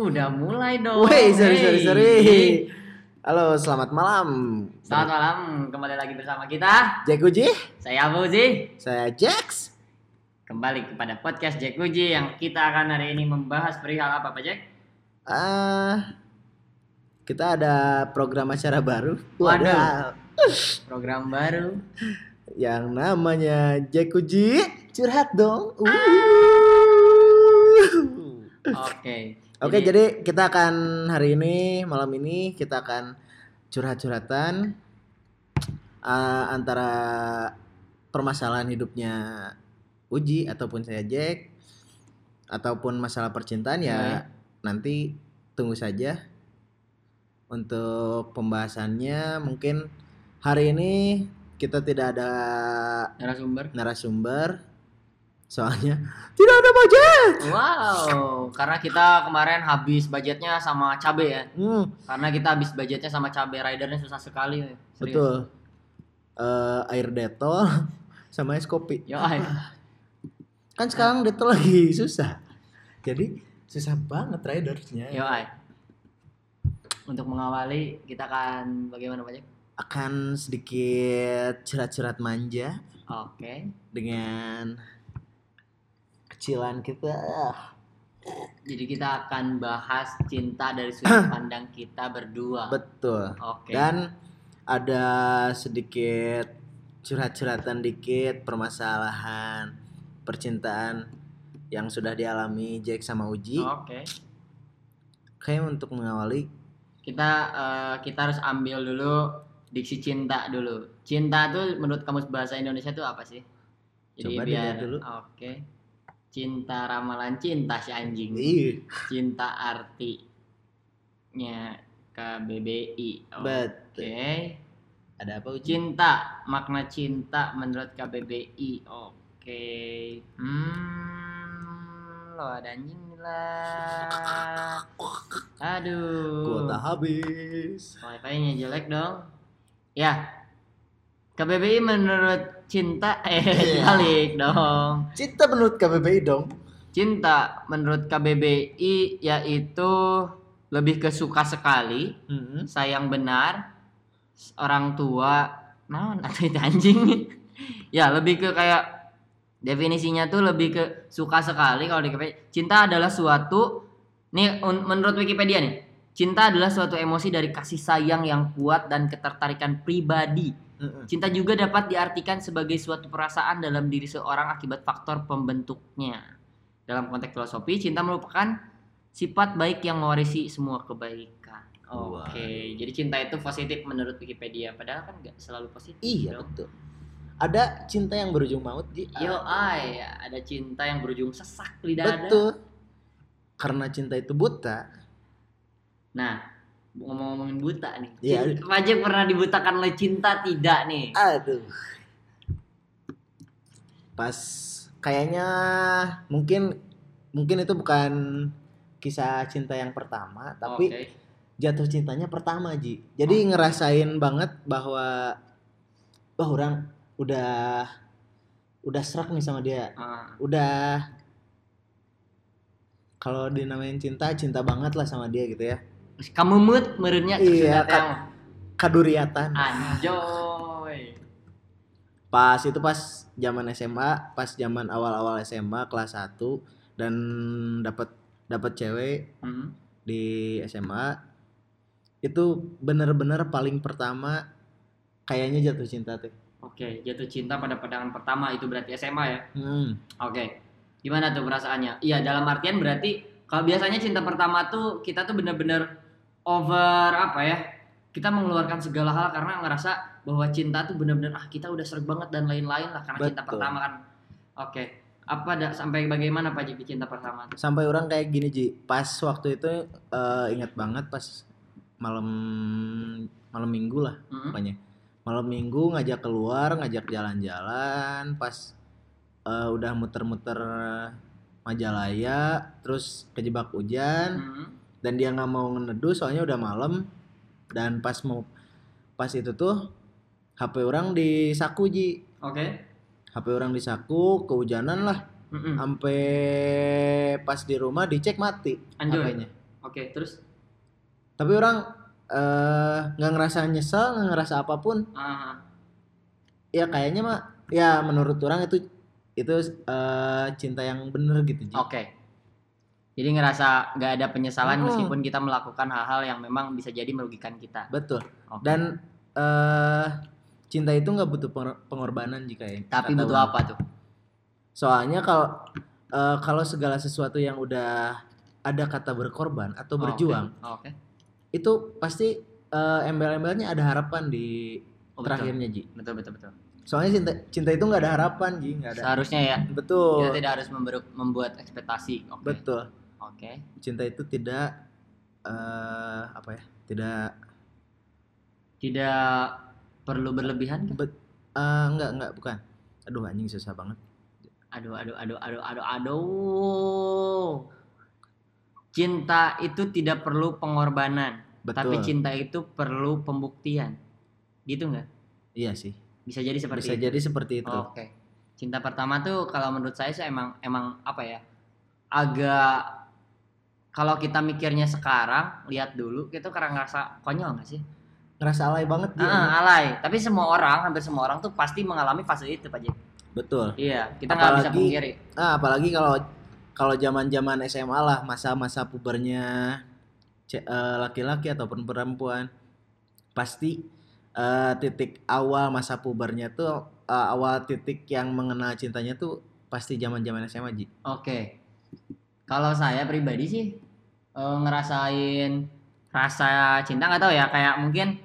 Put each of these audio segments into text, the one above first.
Udah mulai dong. Woi, sorry, sorry, Hey. sorry. Halo, selamat malam. Selamat malam, kembali lagi bersama kita. Jack Uji, Saya Abuzi. saya Jax. Kembali kepada podcast Jack Uji yang kita akan hari ini membahas perihal apa Pak Jack? Ah, kita ada program acara baru. Waduh. Program baru. Yang namanya Jack Uji curhat dong. Uh. Oke. Oke, jadi kita akan hari ini malam ini kita akan curhat-curhatan eh, antara permasalahan hidupnya Uji ataupun saya Jack ataupun masalah percintaan ya nanti tunggu saja untuk pembahasannya. Mungkin hari ini kita tidak ada narasumber. narasumber soalnya tidak ada budget. Wow, karena kita kemarin habis budgetnya sama cabe ya. Hmm. Karena kita habis budgetnya sama cabe ridernya susah sekali. Serius. Betul. Eh, air detol sama es kopi. Yo. Kan sekarang detol lagi susah. Jadi susah banget ridersnya. Yo, ay. Untuk mengawali kita akan bagaimana Pak? Akan sedikit curhat-curhat manja Oke. dengan kecilan kita. Jadi kita akan bahas cinta dari sudut pandang kita berdua. Betul. Oke. Dan ada sedikit curhat-curhatan dikit permasalahan percintaan yang sudah dialami Jack sama Uji. Oke. Kayak untuk mengawali Kita eh, kita harus ambil dulu diksi cinta dulu. Cinta tuh menurut kamus bahasa Indonesia tuh apa sih? Jadi Coba biar dulu. Oke. Cinta ramalan cinta si anjing. Ih, Cinta artinya KBBI. Oke. betul. Ada apa? Cinta, makna cinta menurut KBBI. Oke. Hmm, lo ada anjing lah. Aduh. Kuota habis. Wifi-nya jelek dong. Ya. KBBI menurut cinta eh Iya. balik dong. Cinta menurut KBBI dong. Cinta menurut KBBI yaitu lebih ke suka sekali, Hmm. sayang benar, orang tua, naon atau itu anjing. ya, lebih ke kayak definisinya tuh lebih ke suka sekali kalau di KBBI. Cinta adalah suatu nih un- menurut Wikipedia nih. Cinta adalah suatu emosi dari kasih sayang yang kuat dan ketertarikan pribadi. Cinta juga dapat diartikan sebagai suatu perasaan dalam diri seorang akibat faktor pembentuknya. Dalam konteks filosofi, cinta merupakan sifat baik yang mewarisi semua kebaikan. Oke, jadi cinta itu positif menurut Wikipedia, padahal kan nggak selalu positif. Iya dong. betul. Ada cinta yang berujung maut Ji. Yo, ay, ada cinta yang berujung sesak di dada. Betul. Karena cinta itu buta. Nah, ngomong-ngomongin buta nih. Iya. Jack pernah dibutakan oleh cinta tidak nih? Aduh. Pas kayaknya mungkin mungkin itu bukan kisah cinta yang pertama, tapi Oke. jatuh cintanya pertama Ji. Jadi ngerasain banget bahwa wah orang udah udah serak nih sama dia. Ah, Udah kalau dinamain cinta, cinta banget lah sama dia gitu ya. Kamu mood merenya Iya, kamu. Kaduriatan. Anjoy. Pas itu pas zaman SMA, pas zaman awal-awal SMA kelas 1 dan dapat dapat cewek Hmm. di SMA itu bener-bener paling pertama kayaknya jatuh cinta tuh. Oke, jatuh cinta pada pandangan pertama itu berarti SMA ya. Hmm. Oke. Gimana tuh perasaannya? Iya, dalam artian berarti kalau biasanya cinta pertama tuh kita tuh bener-bener over apa ya? Kita mengeluarkan segala hal karena ngerasa bahwa cinta tuh bener-bener ah kita udah seru banget dan lain-lain lah karena cinta Betul. pertama kan. Oke. Apa da, sampai bagaimana Pak Jik di cinta pertama tuh? Sampai orang kayak gini Ji, pas waktu itu eh, ingat banget pas malam malam minggu lah Hmm? pokoknya. Malam minggu ngajak keluar, ngajak jalan-jalan, pas eh, udah muter-muter Majalaya, terus kejebak hujan Hmm? Dan dia nggak mau ngeneduh soalnya udah malam dan pas mau pas itu tuh HP orang disaku Ji. Oke. HP orang disaku, kehujanan lah. Sampai pas di rumah dicek mati. HP-nya. Oke, terus Tapi orang eh, nggak ngerasa nyesel, nggak ngerasa apa pun. ah, Ya kayaknya mah ya menurut orang itu itu eh, cinta yang bener gitu. Ji. oke. Jadi ngerasa nggak ada penyesalan Mm-mm. meskipun kita melakukan hal-hal yang memang bisa jadi merugikan kita. Betul. Oke. Dan eh cinta itu nggak butuh pengor- pengorbanan jika ya. tapi butuh orang. apa tuh? Soalnya kalau eh, kalau segala sesuatu yang udah ada kata berkorban atau Oh, berjuang Oke. Oke. itu pasti eh, embel-embelnya ada harapan di Oh, betul. terakhirnya Ji. Betul betul betul. Soalnya cinta cinta itu nggak ada harapan Ji, nggak ada. Seharusnya ya Betul. kita tidak harus membuat ekspektasi. Oke. Betul. Oke. Cinta itu tidak eh apa ya? Tidak Tidak perlu berlebihan. kan? bet eh, enggak enggak bukan. Aduh anjing susah banget. Aduh aduh aduh aduh aduh aduh. Cinta itu tidak perlu pengorbanan, Betul. tapi cinta itu perlu pembuktian. Gitu nggak? Iya sih. Bisa jadi seperti Bisa itu. jadi seperti itu. Oke. Cinta pertama tuh kalau menurut saya sih emang emang apa ya? Agak kalau kita mikirnya sekarang, lihat dulu, kita karena ngerasa konyol nggak sih? Ngerasa alay banget Ji. Ah, alay. Tapi semua orang, hampir semua orang tuh pasti mengalami fase itu, Pak Jek. Betul. Iya, kita nggak bisa pungkiri. Ah, apalagi kalau kalau zaman-zaman SMA lah, masa-masa pubernya eh, laki-laki ataupun perempuan, pasti eh, titik awal masa pubernya tuh eh, awal titik yang mengenal cintanya tuh pasti zaman-zaman SMA Ji. Oke. Kalau saya pribadi sih eh, ngerasain rasa cinta nggak tahu ya, kayak mungkin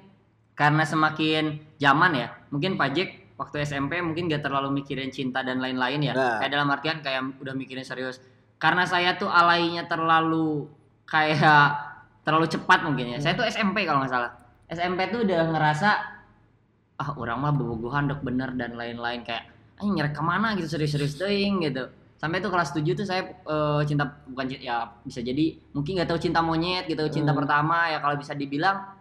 karena semakin zaman ya, mungkin Pak Jek waktu SMP mungkin gak terlalu mikirin cinta dan lain-lain ya. Nggak. Kayak dalam artian kayak udah mikirin serius. Karena saya tuh alainya terlalu kayak terlalu cepat mungkin ya. Saya tuh SMP kalau nggak salah. SMP tuh udah ngerasa ah orang mah bobogohan dok bener dan lain-lain kayak ah nyerek ke mana gitu serius-serius doing gitu sampai tuh kelas 7 tuh saya eh, cinta bukan cinta ya bisa jadi mungkin nggak tahu cinta monyet gitu cinta Hmm. pertama ya kalau bisa dibilang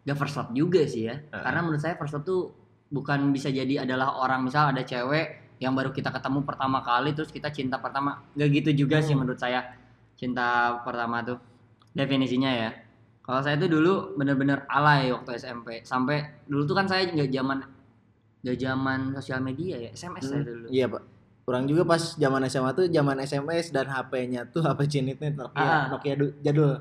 gak first love juga sih ya Heeh. karena menurut saya first love tuh bukan bisa jadi adalah orang misal ada cewek yang baru kita ketemu pertama kali terus kita cinta pertama nggak gitu juga sih Hmm. menurut saya cinta pertama tuh definisinya ya kalau saya tuh dulu bener-bener alay waktu SMP sampai dulu tuh kan saya nggak zaman nggak zaman sosial media ya SMS saya Hmm, dulu Iya, Pak. Orang juga pas zaman SMA tuh zaman SMS dan HP-nya tuh HP cinitnya Nokia, Ah. Nokia du- jadul.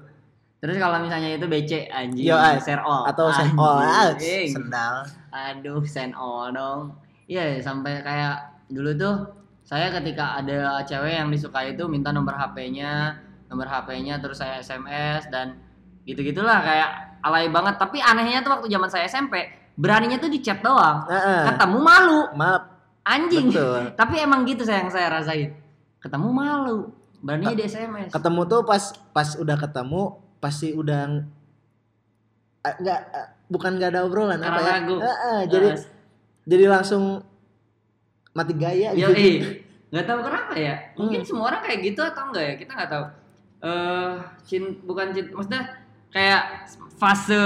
Terus kalau misalnya itu BC anjing Yo, ah. share all atau send all ah, sendal. aduh send all dong. Iya sampai kayak dulu tuh saya ketika ada cewek yang disukai itu minta nomor HP-nya nomor HP-nya terus saya SMS dan gitu gitulah kayak alay banget. Tapi anehnya tuh waktu zaman saya SMP beraninya tuh di chat doang. Heeh. ketemu malu. Maaf, anjing betul. tapi emang gitu saya yang saya rasain ketemu malu beraninya di SMS Ketemu tuh pas pas udah ketemu pasti udah eh, nggak eh, bukan nggak ada obrolan Karena apa ya? ragu. Heeh, jadi jadi langsung mati gaya Yo, gitu. eh, nggak tahu kenapa ya. Mungkin Hmm. semua orang kayak gitu atau enggak ya? Kita nggak tahu. Eh, cin bukan cinta, maksudnya kayak fase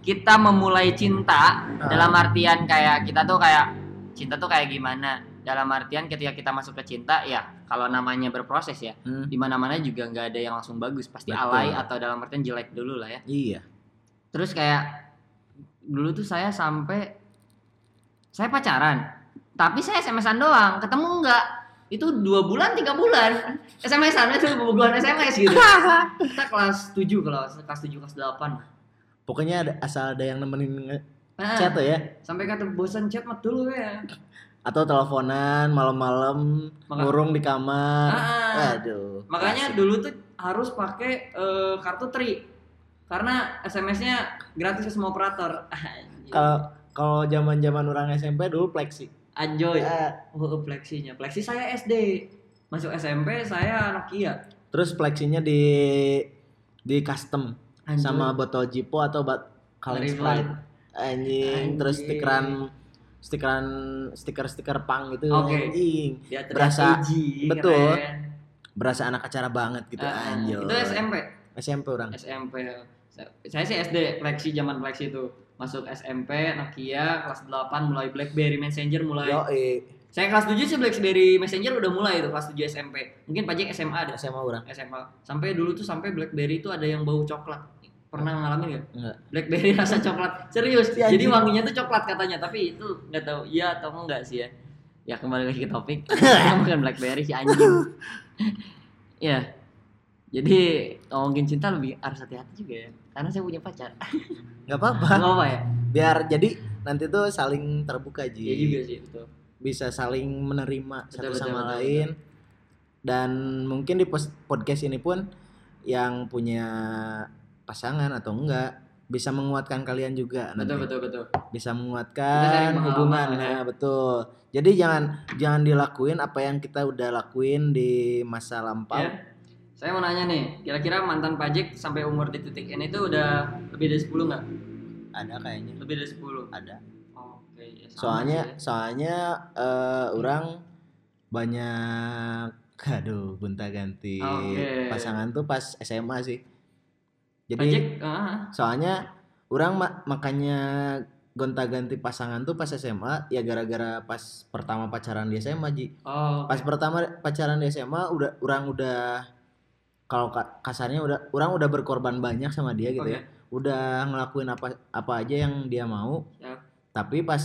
kita memulai cinta Ah. dalam artian kayak kita tuh kayak cinta tuh kayak gimana? Dalam artian ketika kita masuk ke cinta ya kalau namanya berproses ya Hmm, di mana-mana juga nggak ada yang langsung bagus pasti Betul. alay atau dalam artian jelek dulu lah ya Iya. terus kayak dulu tuh saya sampai saya pacaran tapi saya SMS-an doang ketemu enggak itu dua bulan tiga bulan SMS-an itu bulan SMS gitu kita kelas 7 kalau kelas 7 kelas 8 Pokoknya ada, asal ada yang nemenin nah, chat tuh ya sampai kata bosan chat mah dulu ya atau teleponan malam-malam ngurung di kamar. Ah. Aduh. makanya dulu tuh harus pakai eh, kartu tri karena SMS-nya gratis ke semua operator kalau kalau zaman-zaman orang SMP dulu Plexi. Anjoy Oh, fleksinya. Fleksi saya SD. Masuk SMP saya Nokia. terus Plexinya di di custom Anjoy. sama botol Jipo atau bat kaleng Sprite. Anjing, terus Anjing. stikeran stikeran stiker-stiker pang gitu Oke. anjing. Teriak Berasa- uji, betul. keren. Berasa anak acara banget gitu Ah, anjir. Itu SMP. SMP orang. SMP. Saya sih SD, fleksi zaman fleksi itu. Masuk SMP, Nokia kelas 8 mulai BlackBerry Messenger mulai Yo, Saya kelas 7 sih BlackBerry Messenger udah mulai itu kelas 7 SMP. Mungkin Pajek SMA ada. SMA orang SMA. Sampai dulu tuh sampai BlackBerry itu ada yang bau coklat. Pernah ngalamin nggak? enggak BlackBerry rasa coklat. Serius. Si. Jadi wanginya tuh coklat katanya, tapi itu nggak tahu iya atau enggak sih ya. Ya kembali lagi ke topik. Bukan BlackBerry si anjing. ya. Jadi ngomongin cinta lebih harus hati-hati juga ya. Karena saya punya pacar. nggak apa-apa Nggak apa ya? biar jadi nanti tuh saling terbuka ji Iya juga sih betul. bisa saling menerima Betul, satu betul, sama betul, lain dan mungkin di podcast ini pun yang punya pasangan atau enggak bisa menguatkan kalian juga nanti Betul betul betul. bisa menguatkan hubungan ya. nah, betul jadi jangan jangan dilakuin apa yang kita udah lakuin di masa lampau Ya. Saya mau nanya nih, kira-kira mantan pajak sampai umur di titik ini tuh udah lebih dari 10 nggak? ada kayaknya Lebih dari 10. ada Oke, ya sama soalnya sih ya. soalnya eh, orang banyak aduh gonta ganti Oke. pasangan tuh pas SMA sih jadi Pajak, ah, soalnya orang ma- makanya gonta ganti pasangan tuh pas SMA ya gara-gara pas pertama pacaran di SMA ji. Oh, pas pertama pacaran di SMA udah orang udah kalau ka- kasarnya udah orang udah berkorban banyak sama dia gitu Oke. ya udah ngelakuin apa apa aja yang dia mau. Siap. tapi pas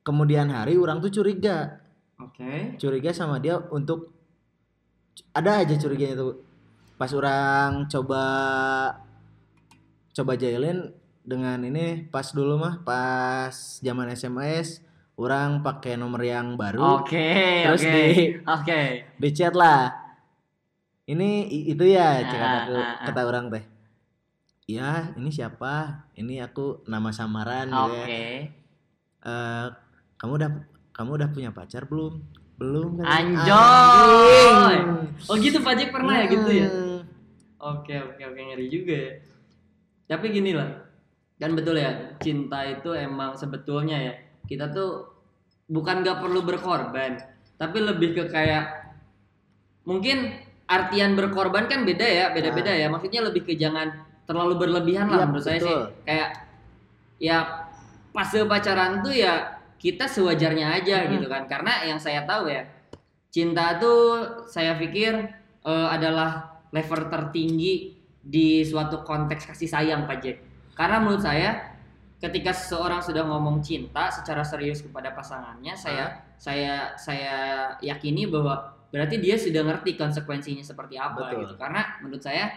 kemudian hari orang tuh curiga. Oke. curiga sama dia untuk ada aja curiganya tuh. Pas orang coba coba jailin dengan ini pas dulu mah pas zaman SMS orang pakai nomor yang baru Oke, terus oke. di Oke. di chat lah ini itu ya cek Ah, aku ah, ah. kata orang teh ya ini siapa ini aku nama samaran gitu ya Oke. Eh, kamu udah kamu udah punya pacar belum belum kan. Anjing. Oh gitu pajak pernah ya gitu ya? Hmm. Oke oke oke ngeri juga ya. Tapi gini lah, kan betul ya cinta itu emang sebetulnya ya kita tuh bukan gak perlu berkorban, tapi lebih ke kayak mungkin artian berkorban kan beda ya, beda-beda ya. Maksudnya lebih ke jangan terlalu berlebihan lah Iya, menurut saya sih. betul. Kayak ya fase pacaran tuh ya kita sewajarnya aja Hmm. gitu kan. Karena yang saya tahu ya cinta tuh saya pikir eh, adalah level tertinggi di suatu konteks kasih sayang Pak Jack. Karena menurut saya ketika seseorang sudah ngomong cinta secara serius kepada pasangannya, saya saya saya yakini bahwa berarti dia sudah ngerti konsekuensinya seperti apa Betul. gitu. Karena menurut saya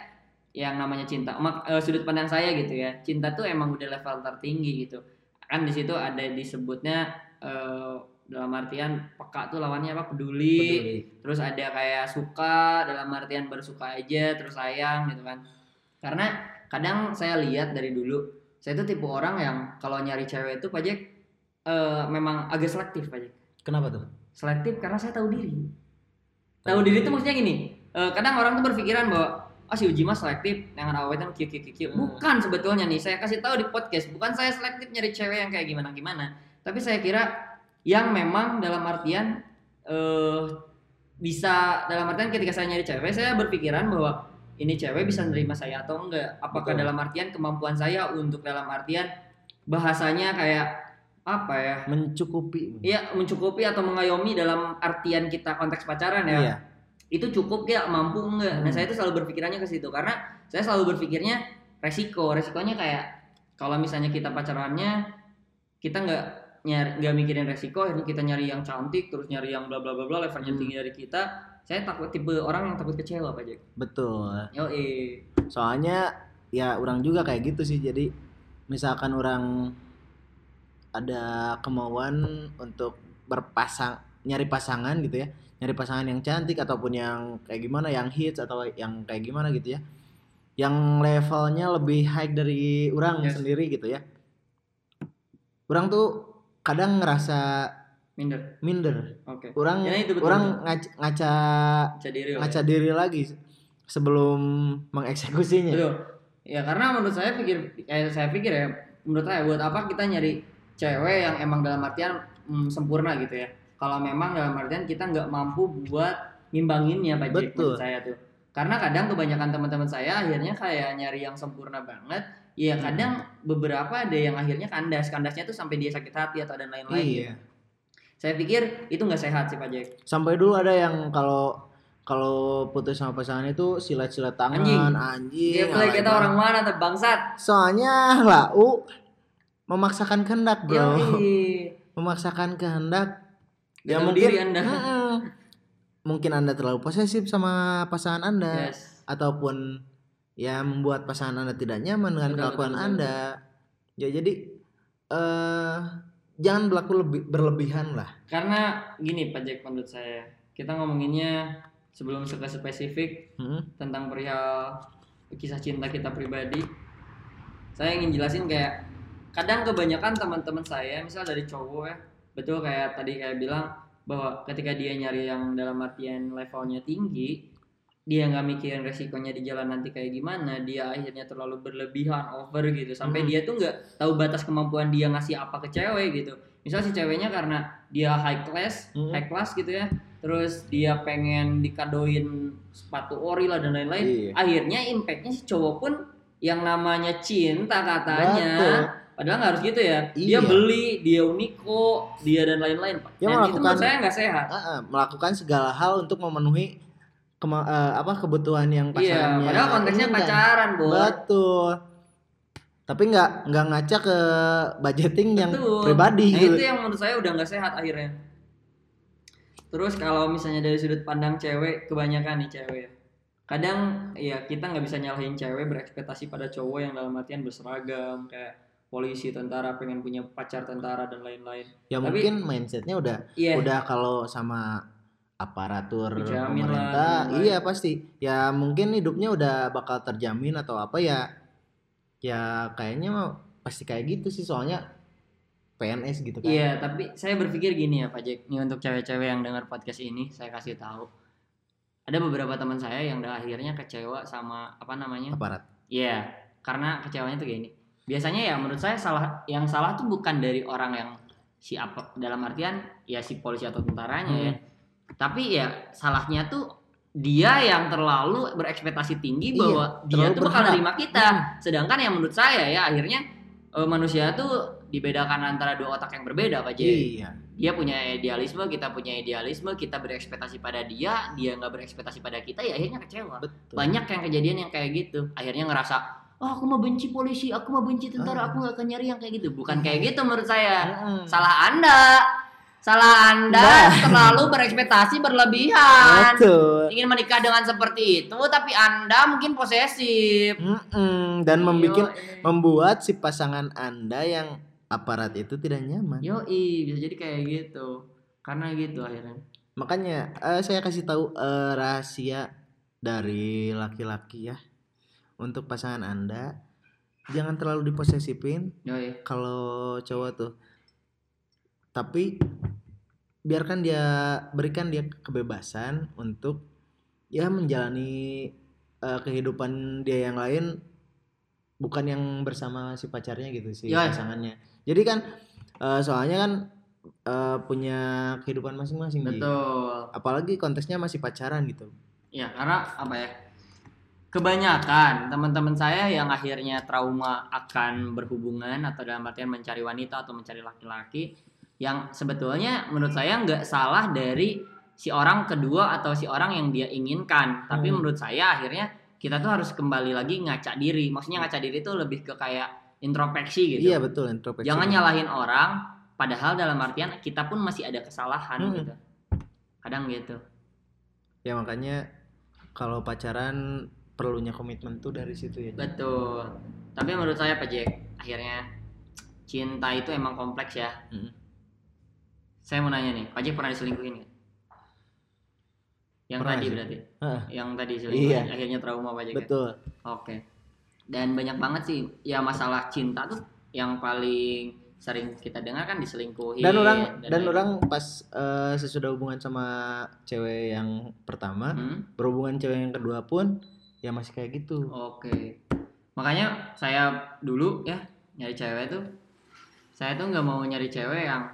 yang namanya cinta, mak, eh, sudut pandang saya gitu ya, cinta tuh emang udah level tertinggi gitu. Kan di situ ada disebutnya eh, dalam artian peka tuh lawannya apa? Peduli, Peduli. terus ada kayak suka dalam artian bersuka aja terus sayang gitu kan. Karena kadang saya lihat dari dulu saya tuh tipe orang yang kalau nyari cewek itu pajak eh, memang agak selektif pajak kenapa tuh? Selektif karena saya tahu diri. Tahu diri itu maksudnya gini eh, kadang orang tuh berpikiran bahwa ah si Uji mah selektif dengan awetan kieu kieu kieu kieu." Hmm. bukan sebetulnya nih saya kasih tahu di podcast bukan saya selektif nyari cewek yang kayak gimana gimana tapi saya kira yang memang dalam artian eh bisa dalam artian ketika saya nyari cewek saya berpikiran bahwa ini cewek bisa nerima saya atau enggak apakah Betul. dalam artian kemampuan saya untuk dalam artian bahasanya kayak apa ya mencukupi Iya mencukupi atau mengayomi dalam artian kita konteks pacaran ya. Iya. Itu cukup ya mampu enggak? Nah Hmm. saya itu selalu berpikirannya ke situ karena saya selalu berpikirnya resiko. Resikonya kayak kalau misalnya kita pacarannya kita nggak nyari nggak mikirin resiko, ini kita nyari yang cantik terus nyari yang bla bla bla bla levelnya Hmm. tinggi dari kita. Saya takut tipe orang yang takut kecewa pak Jack. betul Yo soalnya ya orang juga kayak gitu sih jadi misalkan orang ada kemauan untuk berpasang nyari pasangan gitu ya nyari pasangan yang cantik ataupun yang kayak gimana yang hits atau yang kayak gimana gitu ya yang levelnya lebih high dari orang Yes. sendiri gitu ya orang tuh kadang ngerasa Minder. minder Oke. orang Ya, itu betul, orang ngaca, ngaca Baca diri lah ya. ngaca diri lagi sebelum mengeksekusinya Betul. Ya karena menurut saya pikir kayak saya pikir ya menurut saya buat apa kita nyari cewek yang emang dalam artian mm, sempurna gitu ya. Kalau memang dalam artian kita nggak mampu buat ngimbanginnya Pak Jack Betul. menurut saya tuh. Karena kadang kebanyakan teman-teman saya akhirnya kayak nyari yang sempurna banget. Ya kadang beberapa ada yang akhirnya kandas. Kandasnya tuh sampai dia sakit hati atau dan lain-lain. gitu. iya saya pikir itu nggak sehat sih Pak Jack Sampai dulu ada yang kalau kalau putus sama pasangan itu silat-silat tangan, Anjing. anjing. dia mulai kita orang mana tuh bangsat Soalnya lau memaksakan kehendak, Bro. Yoi. Memaksakan kehendak. Ya mungkin diri Anda. Mm-mm. mungkin Anda terlalu posesif sama pasangan Anda yes ataupun ya membuat pasangan Anda tidak nyaman dengan kelakuan Anda. Ya jadi eh jangan berlaku lebih berlebihan lah. karena gini Pak Jack menurut saya kita ngomonginnya sebelum ke spesifik Hmm. tentang perihal kisah cinta kita pribadi saya ingin jelasin kayak kadang kebanyakan teman-teman saya misal dari cowok ya betul kayak tadi kayak bilang bahwa ketika dia nyari yang dalam artian levelnya tinggi dia nggak mikirin resikonya di jalan nanti kayak gimana dia akhirnya terlalu berlebihan over gitu sampai Hmm. dia tuh nggak tahu batas kemampuan dia ngasih apa ke cewek gitu misal si ceweknya karena dia high class Hmm. high class gitu ya terus dia pengen dikadoin sepatu ori lah dan lain-lain Iya. akhirnya impactnya si cowok pun yang namanya cinta katanya Betul. padahal nggak harus gitu ya dia Iya. beli dia uniko dia dan lain-lain Pak. Dia dan itu menurut saya nggak sehat Ah, ah, melakukan segala hal untuk memenuhi kema- eh, apa kebutuhan yang iya pasangannya. padahal konteksnya pacaran bos Betul. Tapi nggak nggak ngaca ke budgeting yang Betul. pribadi nah gitu. itu yang menurut saya udah nggak sehat akhirnya terus kalau misalnya dari sudut pandang cewek kebanyakan nih cewek ya kadang ya kita nggak bisa nyalahin cewek berekspektasi pada cowok yang dalam artian berseragam kayak polisi tentara pengen punya pacar tentara dan lain-lain ya Tapi- mungkin mindsetnya udah iya udah kalau sama aparatur Dijamin lah, pemerintah lain-lain. iya pasti ya mungkin hidupnya udah bakal terjamin atau apa ya ya kayaknya mah pasti kayak gitu sih soalnya PNS gitu kan Iya, tapi saya berpikir gini ya Pak Jack, nih untuk cewek-cewek yang dengar podcast ini, saya kasih tahu. Ada beberapa teman saya yang udah akhirnya kecewa sama apa namanya? aparat Iya, karena kecewanya tuh gini. Biasanya ya menurut saya salah yang salah tuh bukan dari orang yang si apa dalam artian ya si polisi atau tentaranya ya. Tapi ya salahnya tuh dia yang terlalu berekspektasi tinggi Iya, bahwa dia terlalu tuh bakal nerima kita. Sedangkan yang menurut saya ya akhirnya eh, manusia tuh dibedakan antara dua otak yang berbeda Pak Jack iya dia punya idealisme, kita punya idealisme, kita berekspektasi pada dia, dia nggak berekspektasi pada kita, ya akhirnya kecewa. betul Banyak yang kejadian yang kayak gitu, akhirnya ngerasa, oh aku mau benci polisi, aku mau benci tentara, Ah. aku nggak akan nyari yang kayak gitu. Bukan kayak gitu menurut saya. Mm-mm. Salah anda, salah anda Nah. terlalu berekspektasi berlebihan. betul Ingin menikah dengan seperti itu, tapi anda mungkin posesif. Mm-mm. dan Iya, membuat membuat si pasangan anda yang aparat itu tidak nyaman Yoi, bisa jadi kayak gitu. Karena gitu akhirnya. makanya eh, saya kasih tahu eh, rahasia dari laki-laki ya untuk pasangan anda jangan terlalu diposesifin Yoi. kalau cowok tuh tapi biarkan dia berikan dia kebebasan untuk ya menjalani eh, kehidupan dia yang lain bukan yang bersama si pacarnya gitu si Ya. pasangannya jadi kan eh, soalnya kan eh, punya kehidupan masing-masing Ji. Betul. apalagi konteksnya masih pacaran gitu Ya karena apa ya? Kebanyakan teman-teman saya yang akhirnya trauma akan berhubungan atau dalam artian mencari wanita atau mencari laki-laki yang sebetulnya menurut saya nggak salah dari si orang kedua atau si orang yang dia inginkan. Tapi Hmm. menurut saya akhirnya kita tuh harus kembali lagi ngaca diri. Maksudnya ngaca diri itu lebih ke kayak introspeksi gitu. iya betul introspeksi Jangan nyalahin orang padahal dalam artian kita pun masih ada kesalahan Hmm. gitu. Kadang gitu. ya makanya kalau pacaran perlunya komitmen tuh dari situ ya Betul. Tapi menurut saya Pak Jack, akhirnya cinta itu emang kompleks ya. Mm. Saya mau nanya nih, Pak Jack pernah diselingkuhin nggak? Yang Pernah tadi sih. berarti. Hah, Yang tadi selingkuhin, Iya. akhirnya trauma Pak Jack. ya? betul Oke. Dan banyak banget sih ya masalah cinta tuh yang paling sering kita dengar kan diselingkuhin dan orang dan lain- orang pas eh, sesudah hubungan sama cewek yang pertama Hmm? berhubungan cewek yang kedua pun ya masih kayak gitu Oke. Makanya saya dulu ya nyari cewek tuh saya tuh nggak mau nyari cewek yang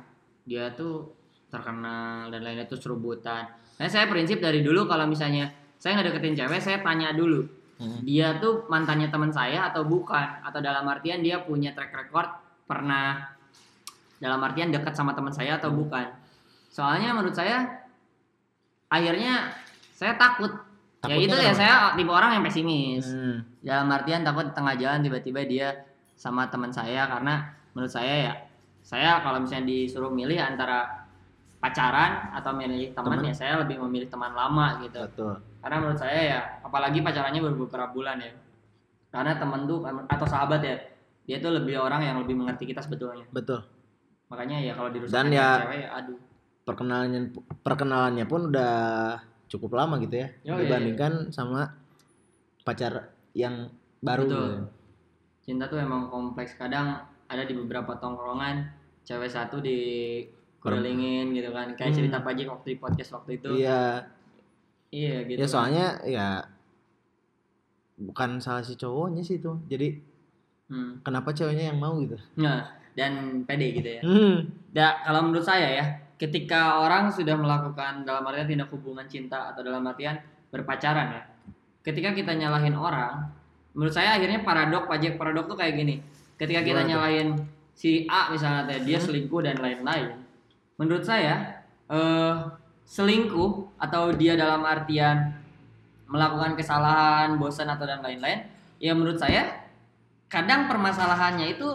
dia tuh terkenal dan lainnya tuh serubutan. Nah, saya prinsip dari dulu kalau misalnya saya nggak deketin cewek, saya tanya dulu Hmm. dia tuh mantannya teman saya atau bukan atau dalam artian dia punya track record pernah dalam artian dekat sama teman saya atau bukan. soalnya menurut saya akhirnya saya takut ya Takutnya itu ya saya tipe orang yang pesimis Hmm. dalam artian takut di tengah jalan tiba-tiba dia sama teman saya karena menurut saya ya saya kalau misalnya disuruh milih antara pacaran atau milih teman Teman. ya saya lebih memilih teman lama gitu Betul. karena menurut saya ya apalagi pacarannya baru beberapa bulan ya karena teman tuh atau sahabat ya dia tuh lebih orang yang lebih mengerti kita sebetulnya Betul. makanya ya kalau dirusak Dan ya- cewek ya aduh Perkenalannya perkenalannya pun udah cukup lama gitu ya. Oh, iya, dibandingkan sama pacar yang baru. Betul. gitu. cinta tuh emang kompleks kadang ada di beberapa tongkrongan cewek satu di kelilingin gitu kan kayak Hmm. cerita pajak waktu di podcast waktu itu Iya, iya gitu ya kan. soalnya ya bukan salah si cowoknya sih itu. Jadi Hmm. kenapa ceweknya yang mau gitu? nah dan pede gitu ya Hmm. Da, kalau menurut saya ya, ketika orang sudah melakukan dalam artian tindak hubungan cinta atau dalam artian berpacaran ya, ketika kita nyalahin orang, menurut saya akhirnya paradok pajak paradok tuh kayak gini. Ketika kita Gimana tuh? Si A misalnya teh, dia Hmm. selingkuh dan lain-lain, menurut saya eh selingkuh atau dia dalam artian melakukan kesalahan, bosan atau dan lain-lain, ya menurut saya kadang permasalahannya itu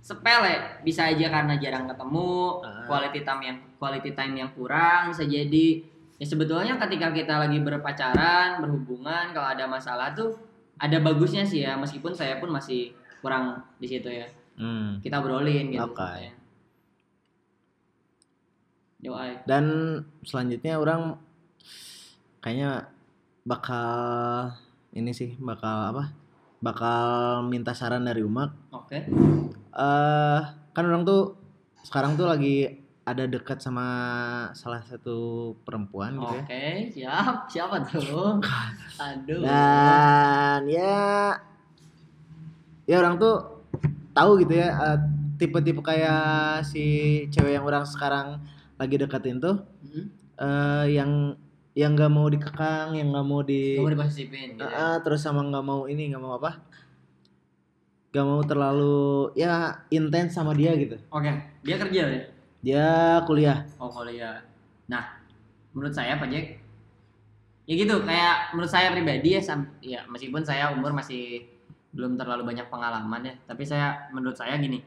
sepele. Bisa aja karena jarang ketemu Ah. quality time yang quality time yang kurang bisa jadi. Ya sebetulnya ketika kita lagi berpacaran berhubungan kalau ada masalah tuh ada bagusnya sih ya. Meskipun saya pun masih kurang di situ ya Hmm. kita obrolin gitu Oke. ya. Yo, ay. Dan selanjutnya orang kayaknya bakal ini sih bakal apa? Bakal minta saran dari Umak. oke eh kan orang tuh sekarang tuh lagi ada dekat sama salah satu perempuan gitu ya. oke siap siapa tuh aduh Dan ya ya orang tuh tahu gitu ya eh, tipe-tipe kayak si cewek yang orang sekarang lagi deketin tuh Hmm? eh yang yang nggak mau dikekang, yang nggak mau di Kamu diposisifin gitu ya. Ah, ah, terus sama nggak mau ini nggak mau apa? Gak mau terlalu ya intens sama dia gitu. oke dia kerja ya Dia kuliah. Oh kuliah. Nah, menurut saya Pak Jack, ya gitu kayak menurut saya pribadi ya, sam- ya meskipun saya umur masih belum terlalu banyak pengalaman ya, tapi saya menurut saya gini,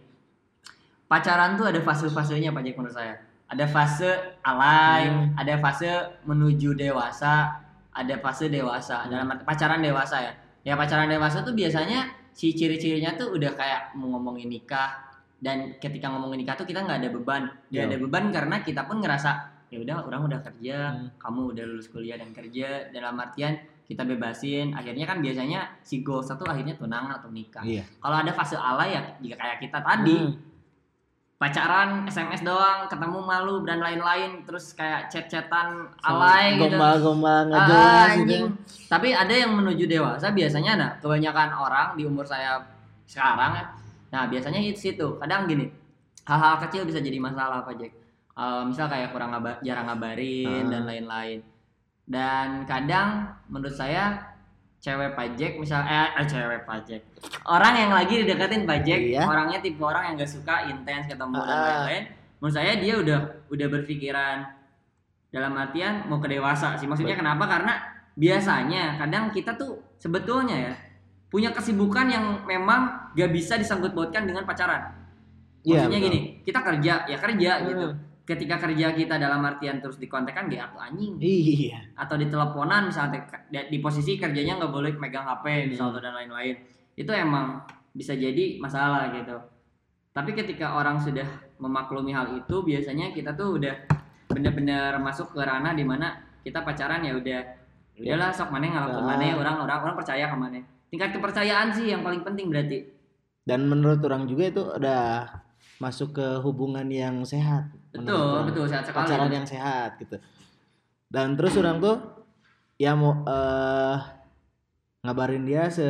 pacaran tuh ada fase-fasenya Pak Jack menurut saya. Ada fase alay, Hmm. ada fase menuju dewasa, ada fase dewasa. Dalam arti pacaran dewasa ya. Ya pacaran dewasa tuh biasanya si ciri-cirinya tuh udah kayak mau ngomongin nikah dan ketika ngomongin nikah tuh kita nggak ada beban nggak ada beban karena kita pun ngerasa ya udah orang udah kerja Hmm. kamu udah lulus kuliah dan kerja dalam artian kita bebasin akhirnya kan biasanya si goal satu akhirnya tunangan atau nikah Iya. kalau ada fase alay ya jika kayak kita tadi Hmm. pacaran SMS doang ketemu malu dan lain-lain terus kayak chat-chatan alay gitu Gombal-gombal nggak Ah, jelas gitu. anjing. Tapi ada yang menuju dewasa biasanya nah kebanyakan orang di umur saya sekarang ya. Nah, biasanya itu situ. Kadang gini. Hal-hal kecil bisa jadi masalah Pak Jack. Eh, misal kayak kurang ngaba- jarang ngabarin Ah. dan lain-lain. Dan kadang menurut saya cewek pajak misal eh, eh, cewek pajak orang yang lagi dideketin pajak Iya. orangnya tipe orang yang gak suka intens ketemu dan Ah. lain-lain menurut saya dia udah udah berpikiran dalam artian mau ke dewasa sih maksudnya kenapa karena biasanya kadang kita tuh sebetulnya ya punya kesibukan yang memang gak bisa disangkut pautkan dengan pacaran Iya, maksudnya betul. gini kita kerja ya kerja gitu Hmm. Ketika kerja kita dalam artian terus dikontekan gak aku anjing. Iya. atau di teleponan misalnya di- di posisi kerjanya nggak boleh megang HP misalnya dan lain-lain. Itu emang bisa jadi masalah gitu. Tapi ketika orang sudah memaklumi hal itu biasanya kita tuh udah bener-bener masuk ke ranah di mana kita pacaran ya udah. Udahlah sok mana ngalamin Ah. mana orang orang orang percaya ke mana tingkat kepercayaan sih yang paling penting berarti. Dan menurut orang juga itu udah masuk ke hubungan yang sehat. Betul betul sehat sekali pacaran yang sehat gitu dan terus orang tuh ya mau eh ngabarin dia se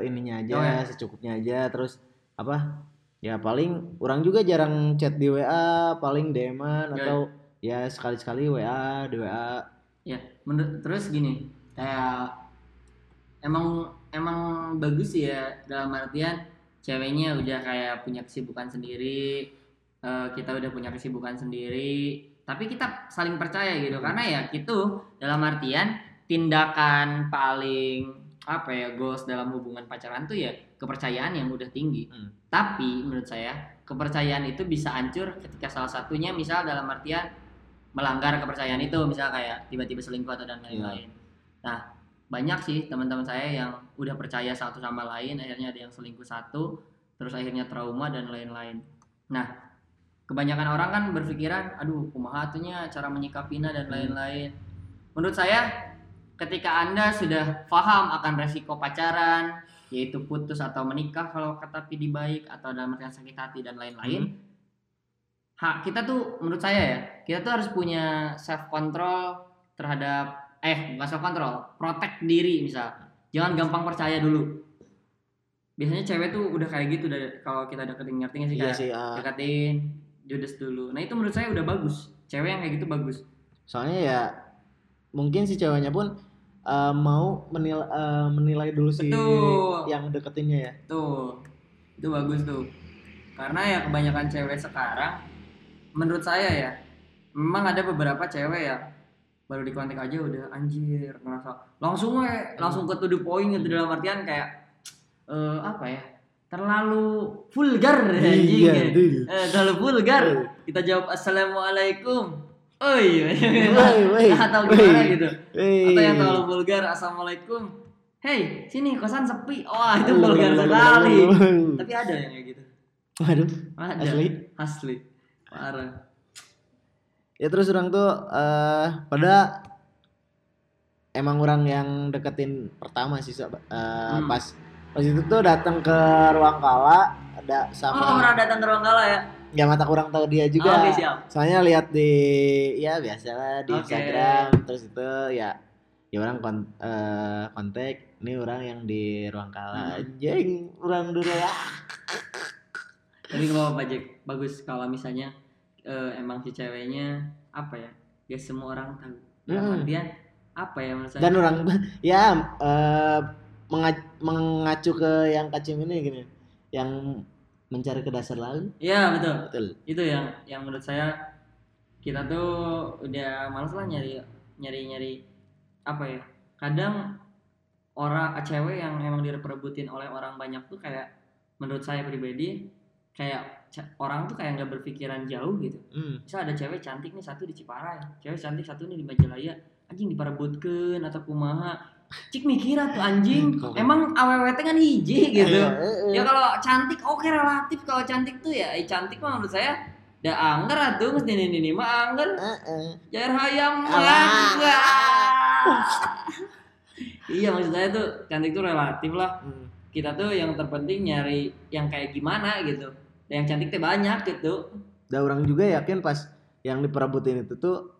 ininya aja Oh, ya. secukupnya aja terus apa ya paling orang juga jarang chat di WA paling DM-an Ya. atau ya sekali-sekali WA di WA Ya, menurut terus gini, kayak emang emang bagus sih ya dalam artian ceweknya udah kayak punya kesibukan sendiri, eh, kita udah punya kesibukan sendiri, tapi kita saling percaya gitu karena ya gitu dalam artian tindakan paling apa ya goals dalam hubungan pacaran tuh ya kepercayaan yang udah tinggi. Hmm. tapi menurut saya kepercayaan itu bisa hancur ketika salah satunya misal dalam artian melanggar kepercayaan itu misal kayak tiba-tiba selingkuh atau dan lain-lain. Nah banyak sih teman-teman saya yang udah percaya satu sama lain akhirnya ada yang selingkuh satu terus akhirnya trauma dan lain-lain. Nah kebanyakan orang kan berpikiran aduh kumaha atunya cara menyikapinya dan Hmm. lain-lain. Menurut saya ketika anda sudah paham akan resiko pacaran yaitu putus atau menikah kalau kata pilih baik atau dalam artian sakit hati dan lain-lain hak kita tuh menurut saya ya kita tuh harus punya self control terhadap eh bukan self control protect diri misal jangan gampang percaya dulu biasanya cewek tuh udah kayak gitu dari kalau kita deketin ngerti nggak sih Iya kayak sih. ah. deketin judes dulu nah itu menurut saya udah bagus cewek yang kayak gitu bagus soalnya ya mungkin si ceweknya pun eh, mau menil- eh, menilai dulu si Betul. yang deketinnya ya. Tuh, itu bagus tuh. Karena ya kebanyakan cewek sekarang, menurut saya ya, memang ada beberapa cewek ya baru di kontak aja udah anjir ngerasa langsung we, langsung ke to the point gitu dalam artian kayak eh apa ya terlalu vulgar anjing Iya, ya. dul. Eh, terlalu vulgar. Kita jawab assalamualaikum. Oh iya atau gimana gitu. Hei. atau yang terlalu vulgar assalamualaikum. Hey sini kosan sepi. Wah itu vulgar sekali. tapi ada yang kayak gitu. Waduh, ada. asli. asli. Parah Ya terus orang tuh eh pada emang orang yang deketin pertama sih. Eh, Hmm. pas pas itu tuh datang ke ruang kala ada oh sama pernah datang ke ruang kala ya ya mata kurang tahu dia juga. Oh, siap Soalnya lihat di ya biasalah di Oke. Instagram terus itu ya ya orang kon, eh, kontak ini orang yang di ruang kala Hmm. anjing orang dulu ya Jadi nggak apa-apa Jack, bagus kalau misalnya eh, emang si ceweknya apa ya, ya semua orang tahu. Hmm. artian apa ya menurut saya? dan orang ya menga- mengacu ke yang kacim ini gini yang mencari ke dasar laut Iya betul, betul itu yang yang menurut saya kita tuh udah males lah nyari nyari nyari apa ya? Kadang orang cewek yang emang diperebutin oleh orang banyak tuh kayak menurut saya pribadi kayak orang tuh kayak nggak berpikiran jauh gitu. hmm. misal ada cewek cantik nih satu di Ciparai cewek cantik satu nih di Majalaya anjing diparebutkeun atau kumaha cik mikir tuh anjing Kok- emang teh kan hiji gitu Iya, eh, eh. ya kalau cantik oke relatif kalau cantik tuh ya eh, cantik mah menurut saya da angger atuh geus ini ini mah angger eh. jair hayam mah iya maksud saya tuh cantik tuh relatif lah Hmm. kita tuh yang terpenting nyari yang kayak gimana gitu yang cantik teh banyak gitu. Dan orang juga yakin pas yang diperebutin itu tuh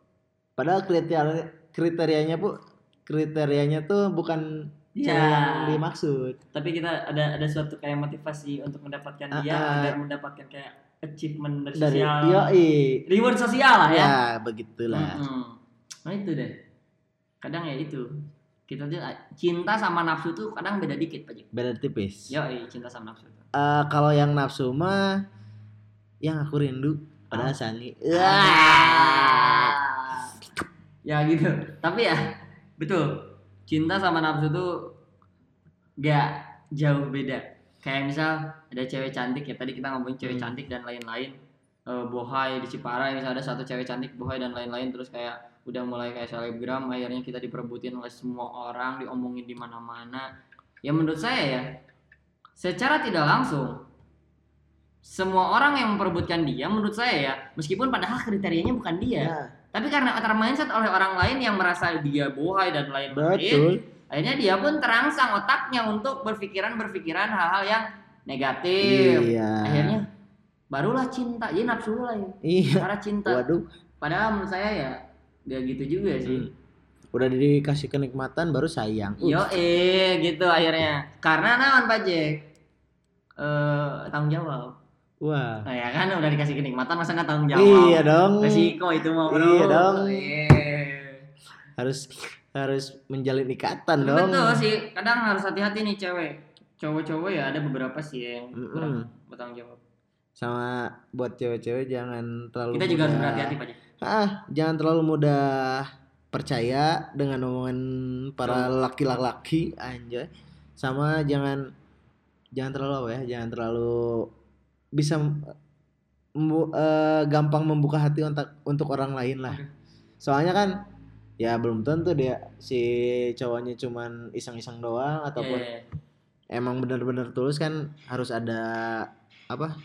padahal kriteria kriterianya bu kriterianya tuh bukan Iya. yang dimaksud. Tapi kita ada ada suatu kayak motivasi untuk mendapatkan dia Ah, ah. agar mendapatkan kayak achievement dari dari sosial. yoi. Reward sosial lah ya, ya begitulah. Mm-mm. nah itu deh. Kadang ya itu. Kita tuh cinta sama nafsu tuh kadang beda dikit pak beda tipis. Yo cinta sama nafsu Eh, kalau yang nafsu mah yang aku rindu padahal Ah. sangi ya gitu. Tapi ya betul. Cinta sama nafsu tuh gak jauh beda. Kayak misal ada cewek cantik ya tadi kita ngomongin cewek Hmm. cantik dan lain-lain. Eh, bohai di Ciparai misal ada satu cewek cantik bohai dan lain-lain terus kayak udah mulai kayak selebgram akhirnya kita diperebutin oleh semua orang diomongin di mana-mana. Ya menurut saya ya secara tidak langsung semua orang yang memperebutkan dia menurut saya ya meskipun padahal kriterianya bukan dia Nah, tapi karena termindset oleh orang lain yang merasa dia bohai dan lain-lain akhirnya dia pun terangsang otaknya untuk berpikiran-berpikiran hal-hal yang negatif. Iya. Akhirnya barulah cinta jadi nafsu lah ya. Iya. Cara cinta. Waduh. Padahal menurut saya ya gak gitu juga sih. Hmm. Udah dikasih kenikmatan baru sayang. Uh, yo eh gitu akhirnya. Karena naon Pak Jack eh tanggung jawab. Wah. Nah ya kan? Udah dikasih kenikmatan masa nggak tanggung jawab? Iya dong. Resiko itu mah bro. Iya dong. Eh. harus harus menjalin ikatan Tapi dong. Betul sih. Kadang harus hati-hati nih cewek. Cowok-cowok ya ada beberapa sih yang Mm-mm. kurang bertanggung jawab. Sama buat cewek-cewek jangan terlalu kita juga harus mudah- berhati-hati Pak ah jangan terlalu mudah percaya dengan omongan para laki-laki anjay. Sama jangan jangan terlalu apa ya jangan terlalu bisa membu- eh, gampang membuka hati untuk untuk orang lain lah. Soalnya kan ya belum tentu dia si cowoknya cuman iseng-iseng doang ataupun Iya, iya. emang benar-benar tulus kan harus ada apa?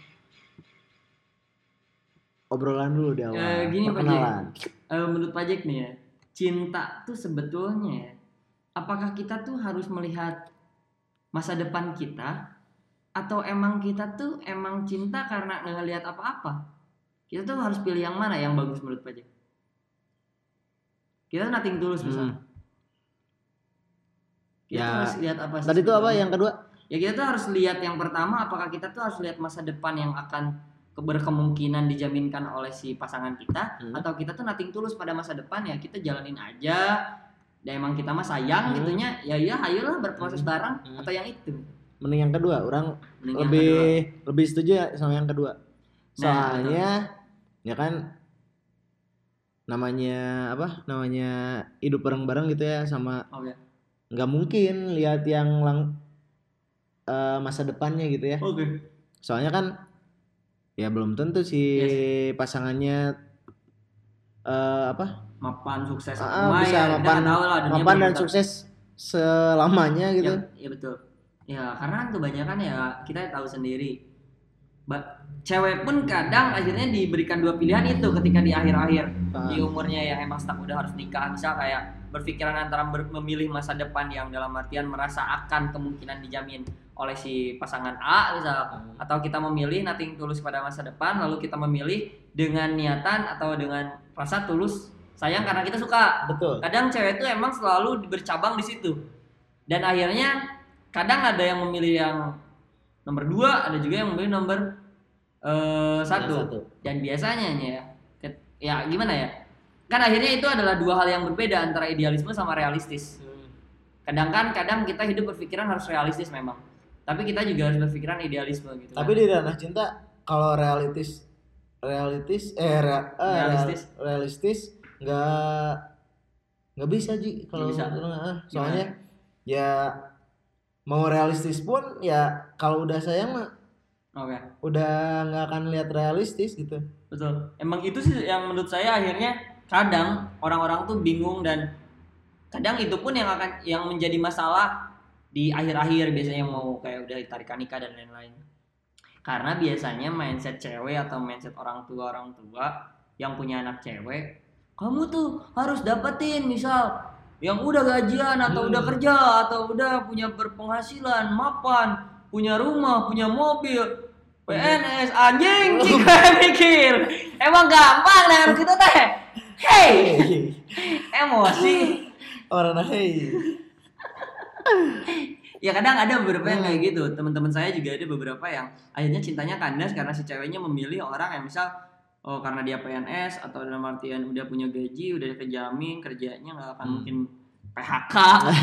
Obrolan dulu di awal Eh, gini, perkenalan. Eh, menurut Pak Jack nih ya, cinta tuh sebetulnya ya, apakah kita tuh harus melihat masa depan kita atau emang kita tuh emang cinta karena nggak ngelihat apa-apa? Kita tuh harus pilih yang mana yang bagus menurut Pak? Kita nating tulus. Hmm. Kita Ya, harus lihat apa sih tadi tuh apa yang kedua Ya kita tuh harus lihat yang pertama apakah kita tuh harus lihat masa depan yang akan berkemungkinan dijaminkan oleh si pasangan kita Hmm. atau kita tuh nating tulus pada masa depan ya kita jalanin aja dan emang kita mah sayang Hmm. gitunya ya ya ayolah berproses Hmm. bareng Hmm. atau yang itu mending yang kedua orang Mending lebih kedua. lebih setuju ya sama yang kedua Nah, soalnya ya kan namanya apa namanya hidup bareng-bareng gitu ya sama oke nggak mungkin lihat yang lang eh, masa depannya gitu ya oke soalnya kan ya belum tentu si pasangannya eh, apa? Mapan sukses Ah, enggak bisa ya, mapan- tahu lah dunia mapan dan sukses selamanya gitu. ya, ya betul. Ya karena kan kebanyakan ya kita tahu sendiri. Ba- cewek pun kadang akhirnya diberikan dua pilihan itu ketika di akhir-akhir. Ah. di umurnya yang emang stuck udah harus nikah. Bisa kayak berpikiran antara ber- memilih masa depan yang dalam artian merasa akan kemungkinan dijamin oleh si pasangan A misal. Hmm. atau kita memilih nating tulus pada masa depan lalu kita memilih dengan niatan atau dengan rasa tulus sayang karena kita suka. Betul. Kadang cewek itu emang selalu bercabang di situ. Dan akhirnya kadang ada yang memilih yang nomor dua ada juga yang memilih nomor eh, satu. Satu. dan biasanya ya ya gimana ya? Kan akhirnya itu adalah dua hal yang berbeda antara idealisme sama realistis. Kadang kan kadang kita hidup berpikiran harus realistis memang tapi kita juga harus berpikiran idealisme gitu Tapi kan. di ranah cinta kalau realistis realistis eh, rea- eh, Realistis. real- realistis nggak nggak bisa ji kalau soalnya ya mau realistis pun ya kalau udah sayang mah oke udah nggak akan lihat realistis gitu. Betul. Emang itu sih yang menurut saya akhirnya kadang orang-orang tuh bingung dan kadang itu pun yang akan yang menjadi masalah di akhir-akhir biasanya mau kayak udah ditarikan nikah dan lain-lain. Karena biasanya mindset cewek atau mindset orang tua orang tua yang punya anak cewek, kamu tuh harus dapetin misal yang udah gajian atau Hmm. udah kerja atau udah punya berpenghasilan, mapan, punya rumah, punya mobil, PNS anjing cing gue mikir. Emang gampang dengan kita teh. Hey. Emosi. Orang hey. Ya kadang ada beberapa yang Hmm. kayak gitu teman-teman saya juga ada beberapa yang akhirnya cintanya kandas karena si ceweknya memilih orang yang misal oh karena dia PNS atau dalam artian udah punya gaji udah kejamin kerjanya nggak akan Hmm. mungkin PHK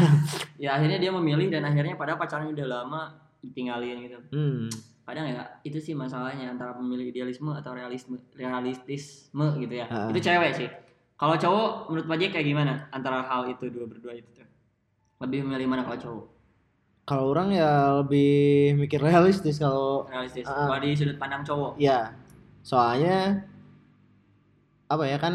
ya akhirnya dia memilih dan akhirnya pada pacarnya udah lama ditinggalin gitu Hmm. kadang ya itu sih masalahnya antara memilih idealisme atau realisme realistisme gitu ya Ah. itu cewek sih kalau cowok menurut Pak Jack kayak gimana antara hal itu dua berdua itu lebih memilih mana kalau cowok Kalau orang ya lebih mikir realistis kalau realistis Ah. kalau di sudut pandang cowok ya soalnya apa ya kan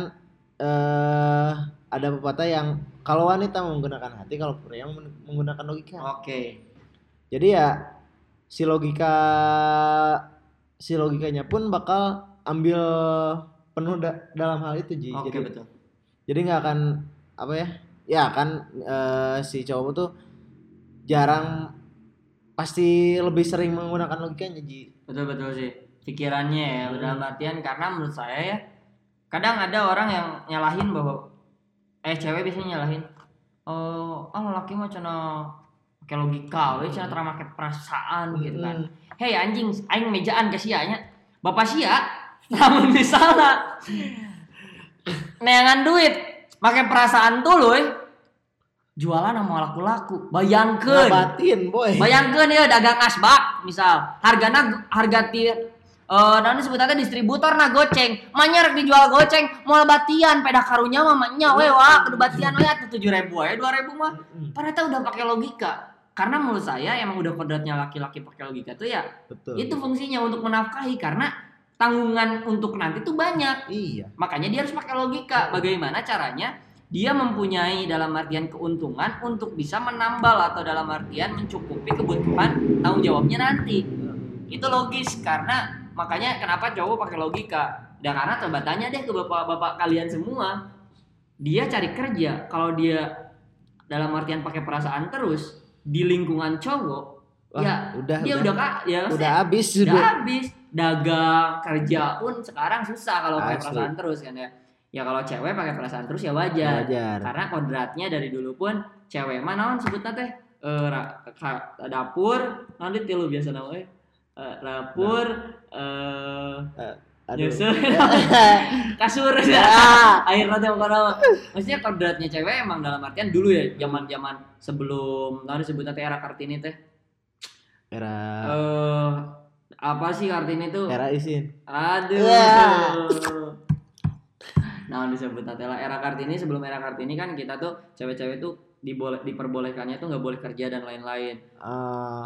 eh ada pepatah yang kalau wanita menggunakan hati kalau pria men- menggunakan logika. oke Jadi ya si logika si logikanya pun bakal ambil penuh da- dalam hal itu Ji. oke jadi betul jadi nggak akan apa ya? Ya kan eh, si cowok tuh jarang pasti lebih sering menggunakan logikanya Ji. betul betul sih. Pikirannya ya Hmm. dalam artian karena menurut saya ya kadang ada orang yang nyalahin bahwa eh cewek biasanya nyalahin. Oh ah laki mah cina pakai logika we cina tera make perasaan gitu kan. Mm. hei anjing aing mejaan ke sia nya. Bapak sia? Namun misalnya neangan duit. Pakai perasaan tuh loh jualan sama laku-laku. Bayangkeun Ngabatin boy. bayangkeun ya dagang asbak misal. Hargana harga ti eh nanti sebutannya distributor nah goceng. Manyar dijual goceng mau batian peda karunya mamanya we wah kudu batian we atuh tujuh ribu ya dua ribu mah. Mm-mm. ternyata udah pakai logika. Karena menurut saya emang udah kodratnya laki-laki pakai logika tuh ya betul. itu fungsinya untuk menafkahi karena tanggungan untuk nanti tuh banyak. Iya. Makanya dia harus pakai logika. Bagaimana caranya dia mempunyai dalam artian keuntungan untuk bisa menambal atau dalam artian mencukupi kebutuhan tanggung jawabnya nanti. Itu logis karena makanya kenapa cowok pakai logika? Dan karena coba tanya deh ke bapak-bapak kalian semua. Dia cari kerja. Kalau dia dalam artian pakai perasaan terus di lingkungan cowok Wah, ya udah dia udah. udah kak ya udah habis udah sudah. habis. Dagang kerja pun sekarang susah kalau pakai perasaan terus kan ya ya kalau cewek pakai perasaan terus ya wajar. Wajar. Karena kodratnya dari dulu pun cewek mah naon sebutnya teh? Eh, dapur nanti tilu biasa namanya Eh, dapur eh aduh. nyusul kasur. Ya. air nanti bukan apa maksudnya kodratnya cewek emang dalam artian dulu ya zaman zaman sebelum nanti sebutnya teh era kartini teh? Era eh apa sih kartini tuh? Era isin. Aduh. Wah. Nah, disebut Natella era Kartini sebelum era Kartini kan kita tuh cewek-cewek tuh diboleh diperbolehkannya tuh nggak boleh kerja dan lain-lain.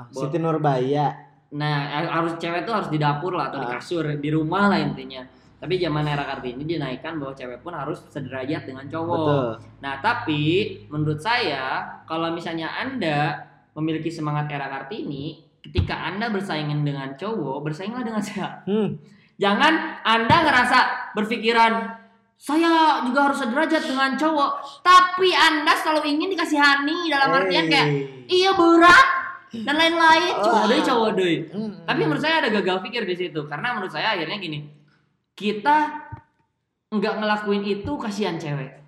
Bo- Siti Nurbaya Nah, harus cewek tuh harus di dapur lah atau di Ah. kasur, di rumah lah intinya. Tapi zaman era Kartini dinaikkan bahwa cewek pun harus sederajat dengan cowok. betul Nah, tapi menurut saya kalau misalnya Anda memiliki semangat era Kartini, ketika Anda bersaingin dengan cowok, bersainglah dengan saya. hmm. Jangan Anda ngerasa berpikiran saya juga harus sederajat dengan cowok, tapi Anda selalu ingin dikasihani dalam artian kayak iya berat dan lain-lain. Cowok Wah. deh, cowok deh. Hmm. Tapi menurut saya ada gagal pikir di situ karena menurut saya akhirnya gini, kita nggak ngelakuin itu kasihan cewek.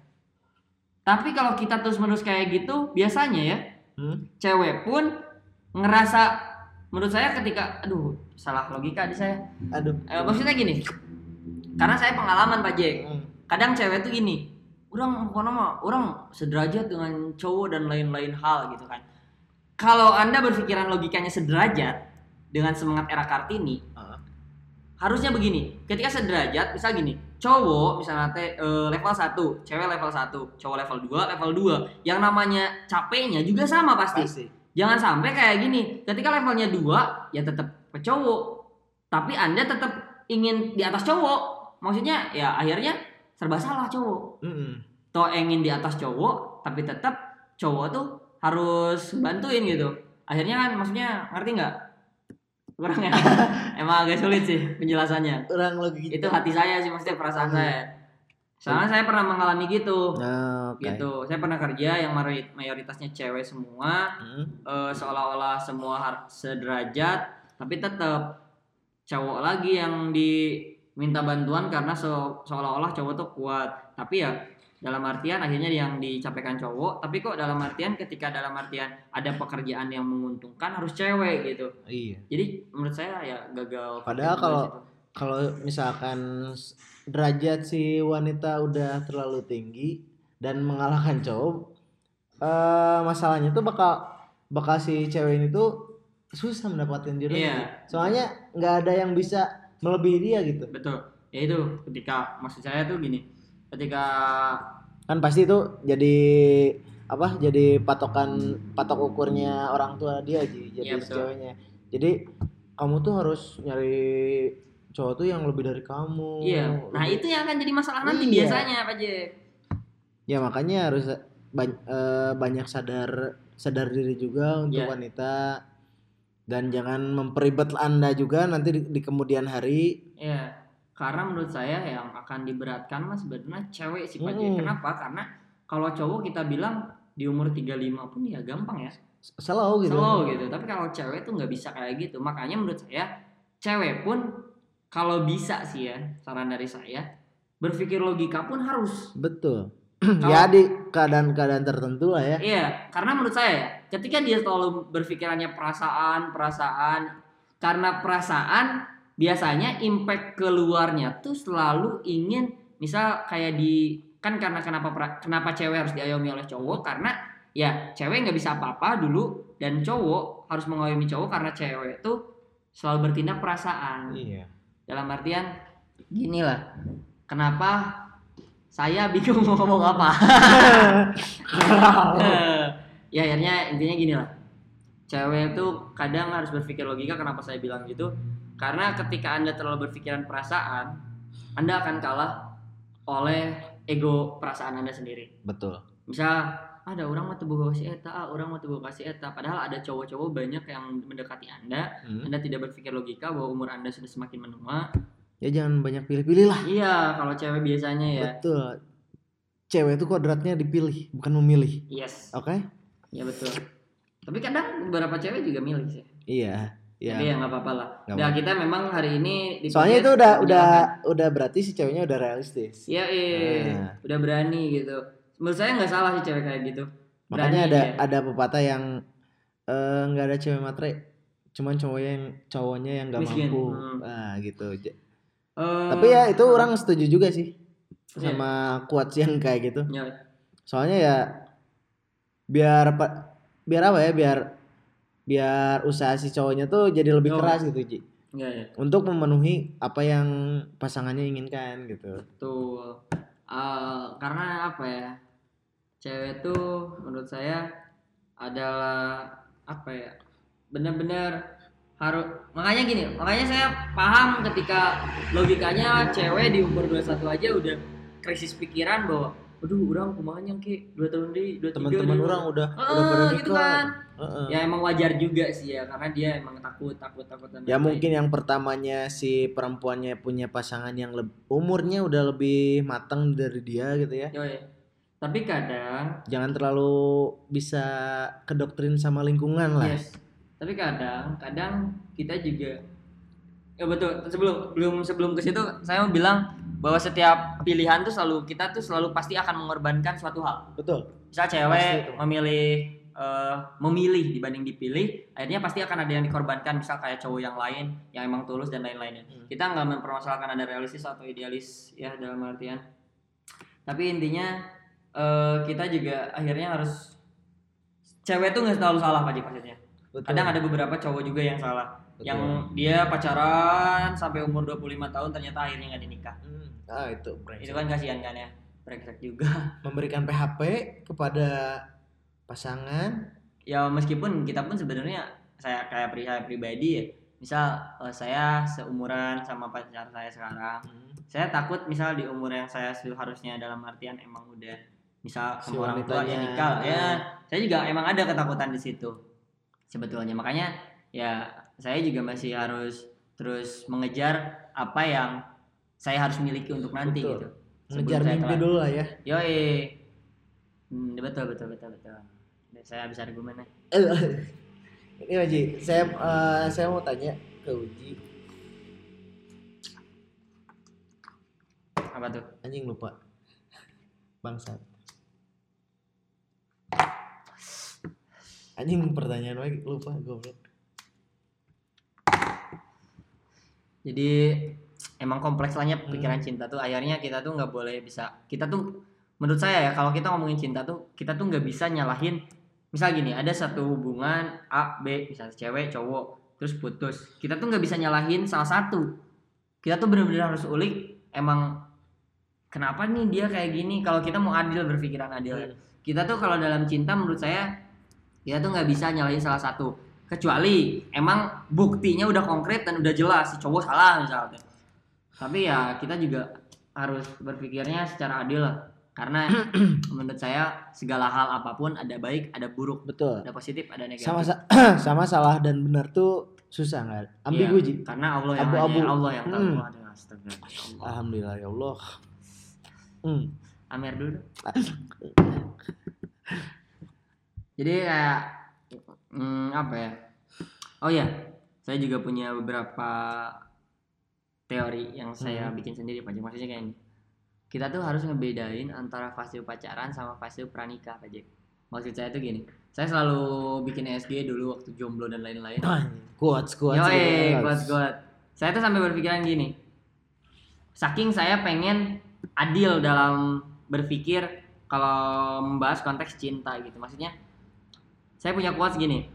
Tapi kalau kita terus-menerus kayak gitu, biasanya ya Hmm? cewek pun ngerasa menurut saya ketika aduh salah logika di saya aduh Eh, maksudnya gini, karena saya pengalaman Pak Jack. Hmm. Kadang cewek tuh gini, orang pokoknya mah orang sederajat dengan cowok dan lain-lain hal gitu kan. Kalau anda berpikiran logikanya sederajat dengan semangat era kartini, Ah. harusnya begini. Ketika sederajat, misal gini, cowok misalnya teh eh, level 1, cewek level 1, cowok level 2, level 2. Yang namanya capeknya juga sama pasti. pasti Jangan sampai kayak gini, ketika levelnya dua, ya tetap ke cowok. Tapi Anda tetap ingin di atas cowok. Maksudnya ya akhirnya serba salah cowok. Toh ingin di atas cowok, tapi tetap cowok tuh harus bantuin gitu. Akhirnya kan maksudnya ngerti nggak? Kurang ya? Emang agak sulit sih penjelasannya. orang lagi Itu hati saya sih maksudnya perasaan saya. Soalnya saya pernah mengalami gitu. Nah, oke. Gitu. Saya pernah kerja yang mayoritasnya cewek semua Hmm. eh, seolah-olah semua sederajat tapi tetap cowok lagi yang diminta bantuan karena se- seolah-olah cowok tuh kuat tapi ya dalam artian akhirnya yang dicapekan cowok tapi kok dalam artian ketika dalam artian ada pekerjaan yang menguntungkan harus cewek gitu Iya. jadi menurut saya ya gagal Padahal kalau-. Kalau misalkan derajat si wanita udah terlalu tinggi dan mengalahkan cowok, eh masalahnya tuh bakal bakal si cewek ini tuh susah mendapatkan jodoh. Iya. Soalnya nggak ada yang bisa melebihi dia gitu. betul ya itu ketika maksud saya tuh gini ketika Kan pasti itu jadi apa? Jadi patokan patok ukurnya orang tua dia Ji, jadi betul. ceweknya. Jadi kamu tuh harus nyari cowok tuh yang lebih dari kamu. iya nah Lebih- itu yang akan jadi masalah nanti Iya. biasanya Pak Jack ya makanya harus ban- eh, banyak sadar sadar diri juga untuk Iya. wanita dan jangan memperibet anda juga nanti di, di kemudian hari Ya, karena menurut saya yang akan diberatkan mas sebenarnya cewek sih Pak J. Mm. Kenapa? Karena kalau cowok kita bilang di umur 35 pun ya gampang ya. slow gitu Slow gitu. Tapi kalau cewek tuh nggak bisa kayak gitu. Makanya menurut saya cewek pun kalau bisa sih ya, saran dari saya, berpikir logika pun harus. betul ya di keadaan-keadaan tertentu lah ya. Iya, karena menurut saya ya, ketika dia selalu berpikirannya perasaan, perasaan, karena perasaan biasanya impact keluarnya tuh selalu ingin misal kayak di kan karena kenapa kenapa cewek harus diayomi oleh cowok? Karena ya cewek nggak bisa apa-apa dulu dan cowok harus mengayomi cowok karena cewek tuh selalu bertindak perasaan. Iya. Dalam artian gini lah kenapa saya bingung mau ngomong apa. Ya akhirnya intinya gini lah. Cewek itu kadang harus berpikir logika kenapa saya bilang gitu. Karena ketika anda terlalu berpikiran perasaan anda akan kalah oleh ego perasaan anda sendiri. Betul. misal ada orang mau tubuh kasih eta ah, orang mau tubuh kasih eta. Padahal ada cowok-cowok banyak yang mendekati anda. Hmm. anda tidak berpikir logika bahwa umur anda sudah semakin menua Ya jangan banyak pilih-pilih lah. iya kalau cewek biasanya ya Betul. Cewek itu kodratnya dipilih, bukan memilih. yes Oke? ya betul tapi kadang beberapa cewek juga milih sih Iya. Iya. tapi ya nggak apa-apa lah Nggak nah kita memang hari ini di Soalnya itu udah udah udah berarti si ceweknya udah realistis. Iya, iya, Nah. udah berani gitu. Menurut saya nggak salah sih cewek kayak gitu. Makanya Berani ada dia. ada pepatah yang eh, nggak ada cewek matre, cuman cowoknya yang cowoknya yang nggak Miskin. mampu. Hmm. Nah, gitu. Eh, Tapi ya itu orang setuju juga sih Iya. sama quotes yang kayak gitu. Ya, Soalnya ya biar apa biar apa ya biar biar usaha si cowoknya tuh jadi lebih Oh. keras gitu Ji. ya, ya, Untuk memenuhi apa yang pasangannya inginkan gitu. betul. Eh, karena apa ya? Cewek tuh menurut saya adalah apa ya? Benar-benar harus makanya gini, makanya saya paham ketika logikanya cewek di umur 21 aja udah krisis pikiran bahwa aduh orang kumanya ke dua tahun di dua Teman-teman deh." orang udah Heeh, udah pada gitu kan. Heeh. ya emang wajar juga sih ya karena dia emang takut takut takut dan Ya mungkin yang pertamanya si perempuannya punya pasangan yang umurnya udah lebih matang dari dia gitu ya. Yoi. tapi kadang Jangan terlalu bisa kedoktrin sama lingkungan lah. yes tapi kadang kadang kita juga ya betul sebelum belum sebelum ke situ saya mau bilang bahwa setiap pilihan tuh selalu kita tuh selalu pasti akan mengorbankan suatu hal. Betul. misal cewek memilih eh, memilih dibanding dipilih akhirnya pasti akan ada yang dikorbankan misal kayak cowok yang lain yang emang tulus dan lain-lainnya. Hmm. kita nggak mempermasalahkan ada realistis atau idealis ya dalam artian. Tapi intinya eh, kita juga akhirnya harus cewek tuh nggak selalu salah pak Ji, maksudnya Betul. kadang ada beberapa cowok juga yang salah Betul. yang dia pacaran sampai umur 25 tahun ternyata akhirnya nggak dinikah Hmm. Ah itu brengsek. itu kan kasihan kan ya brengsek juga memberikan PHP kepada pasangan. ya meskipun kita pun sebenarnya saya kayak pri saya pribadi ya misal eh, saya seumuran sama pacar saya sekarang Hmm. saya takut misal di umur yang saya seharusnya dalam artian emang udah misal Si sama orang tua ya nikah ya saya juga emang ada ketakutan di situ sebetulnya makanya ya saya juga masih harus terus mengejar apa yang saya harus miliki untuk nanti Betul. gitu Ngejar Sebelum saya mimpi dulu lah ya. yoi Hmm, betul betul betul betul saya habis argumennya Eh, Ini Haji, saya eh, saya mau tanya ke Uji. apa tuh Anjing lupa. Bangsat. Anjing pertanyaan lagi lupa goblok. jadi emang kompleks lahnya Hmm. pikiran cinta tuh akhirnya kita tuh nggak boleh bisa kita tuh menurut saya ya kalau kita ngomongin cinta tuh kita tuh nggak bisa nyalahin misal gini ada satu hubungan A B misalnya cewek cowok terus putus kita tuh nggak bisa nyalahin salah satu kita tuh bener-bener harus ulik emang kenapa nih dia kayak gini kalau kita mau adil berpikiran adil ya. kita tuh kalau dalam cinta menurut saya kita tuh nggak bisa nyalahin salah satu kecuali emang buktinya udah konkret dan udah jelas si cowok salah misalnya tapi ya kita juga harus berpikirnya secara adil lah karena menurut saya segala hal apa pun ada baik ada buruk Betul. ada positif ada negatif Sama sa- sama salah dan benar tuh susah nggak? Ambigu Iya, Ji. karena Allah yang Abu-abu. hanya Allah yang tahu Hmm. Allah. Alhamdulillah ya Allah. Hmm. Amer dulu jadi kayak hmm, apa ya oh ya saya juga punya beberapa teori yang saya Hmm. bikin sendiri Pak maksudnya kayak ini kita tuh harus ngebedain antara fase pacaran sama fase pranikah Pak maksud saya tuh gini saya selalu bikin SG dulu waktu jomblo dan lain-lain Kuat, kuat. Kuat kuat. Saya tuh sampai berpikiran gini. Saking saya pengen adil dalam berpikir kalau membahas konteks cinta gitu. Maksudnya saya punya quotes gini.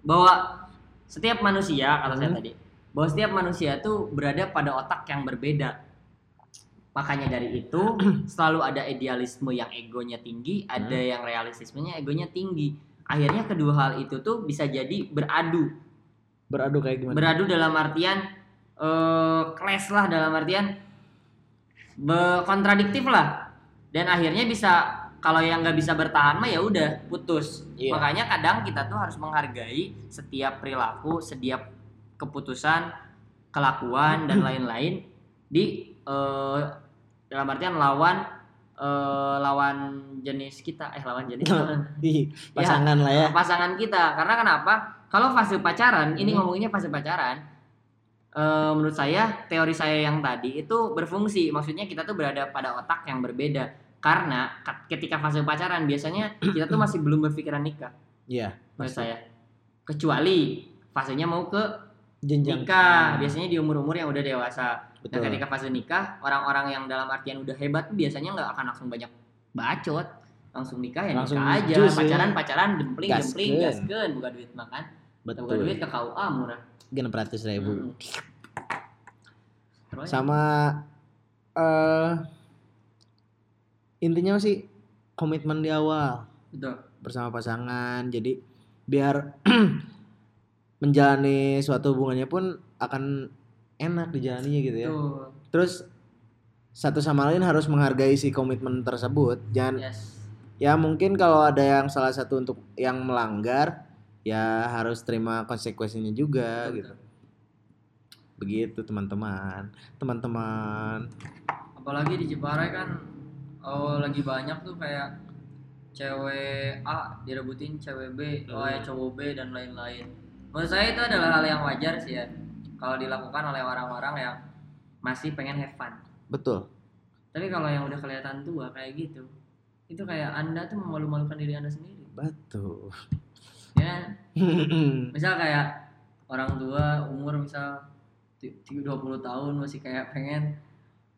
Bahwa setiap manusia kata saya Hmm. tadi, bahwa setiap manusia tuh berada pada otak yang berbeda. Makanya dari itu selalu ada idealisme yang egonya tinggi, ada Hmm. yang realistismenya egonya tinggi. Akhirnya kedua hal itu tuh bisa jadi beradu. Beradu kayak gimana? Beradu dalam artian clash lah dalam artian kontradiktif lah. Dan akhirnya bisa kalau yang nggak bisa bertahan mah ya udah putus. Iya. Makanya kadang kita tuh harus menghargai setiap perilaku, setiap keputusan, kelakuan dan lain-lain di eh, dalam artian lawan eh, lawan jenis kita eh lawan jenis Ih, pasangan lah ya. pasangan kita karena kenapa kalau fase pacaran ini Hmm. ngomonginnya fase pacaran eh, menurut saya teori saya yang tadi itu berfungsi maksudnya kita tuh berada pada otak yang berbeda karena ka- ketika fase pacaran biasanya kita tuh masih belum berpikiran nikah Iya. menurut saya kecuali fasenya mau ke Jenjang. nikah biasanya di umur-umur yang udah dewasa nah Betul. ketika fase nikah orang-orang yang dalam artian udah hebat tuh biasanya nggak akan langsung banyak bacot langsung nikah ya Langsung nikah aja jus ya. pacaran pacaran gempling gempling Gaskeun. gaskeun buka duit makan buka Betul. duit ke KUA murah Genep ratus ribu. Mm. Terus Sama eh intinya sih komitmen di awal betul bersama pasangan. Jadi biar menjalani suatu hubungannya pun akan enak dijalaninya gitu ya. Betul. Terus satu sama lain harus menghargai si komitmen tersebut. Jangan yes ya mungkin kalau ada yang salah satu untuk yang melanggar ya harus terima konsekuensinya juga Betul, gitu. Begitu teman-teman. Teman-teman. apalagi di Ciparai kan oh lagi banyak tuh kayak cewek A direbutin cewek B, oh ya cowok B dan lain-lain. Menurut saya itu adalah hal yang wajar sih ya kalau dilakukan oleh orang-orang yang masih pengen have fun. Betul. Tapi kalau yang udah kelihatan tua kayak gitu, itu kayak anda tuh memalu-malukan diri anda sendiri. Betul. Ya, misal kayak orang tua umur misal ti- 20 tahun masih kayak pengen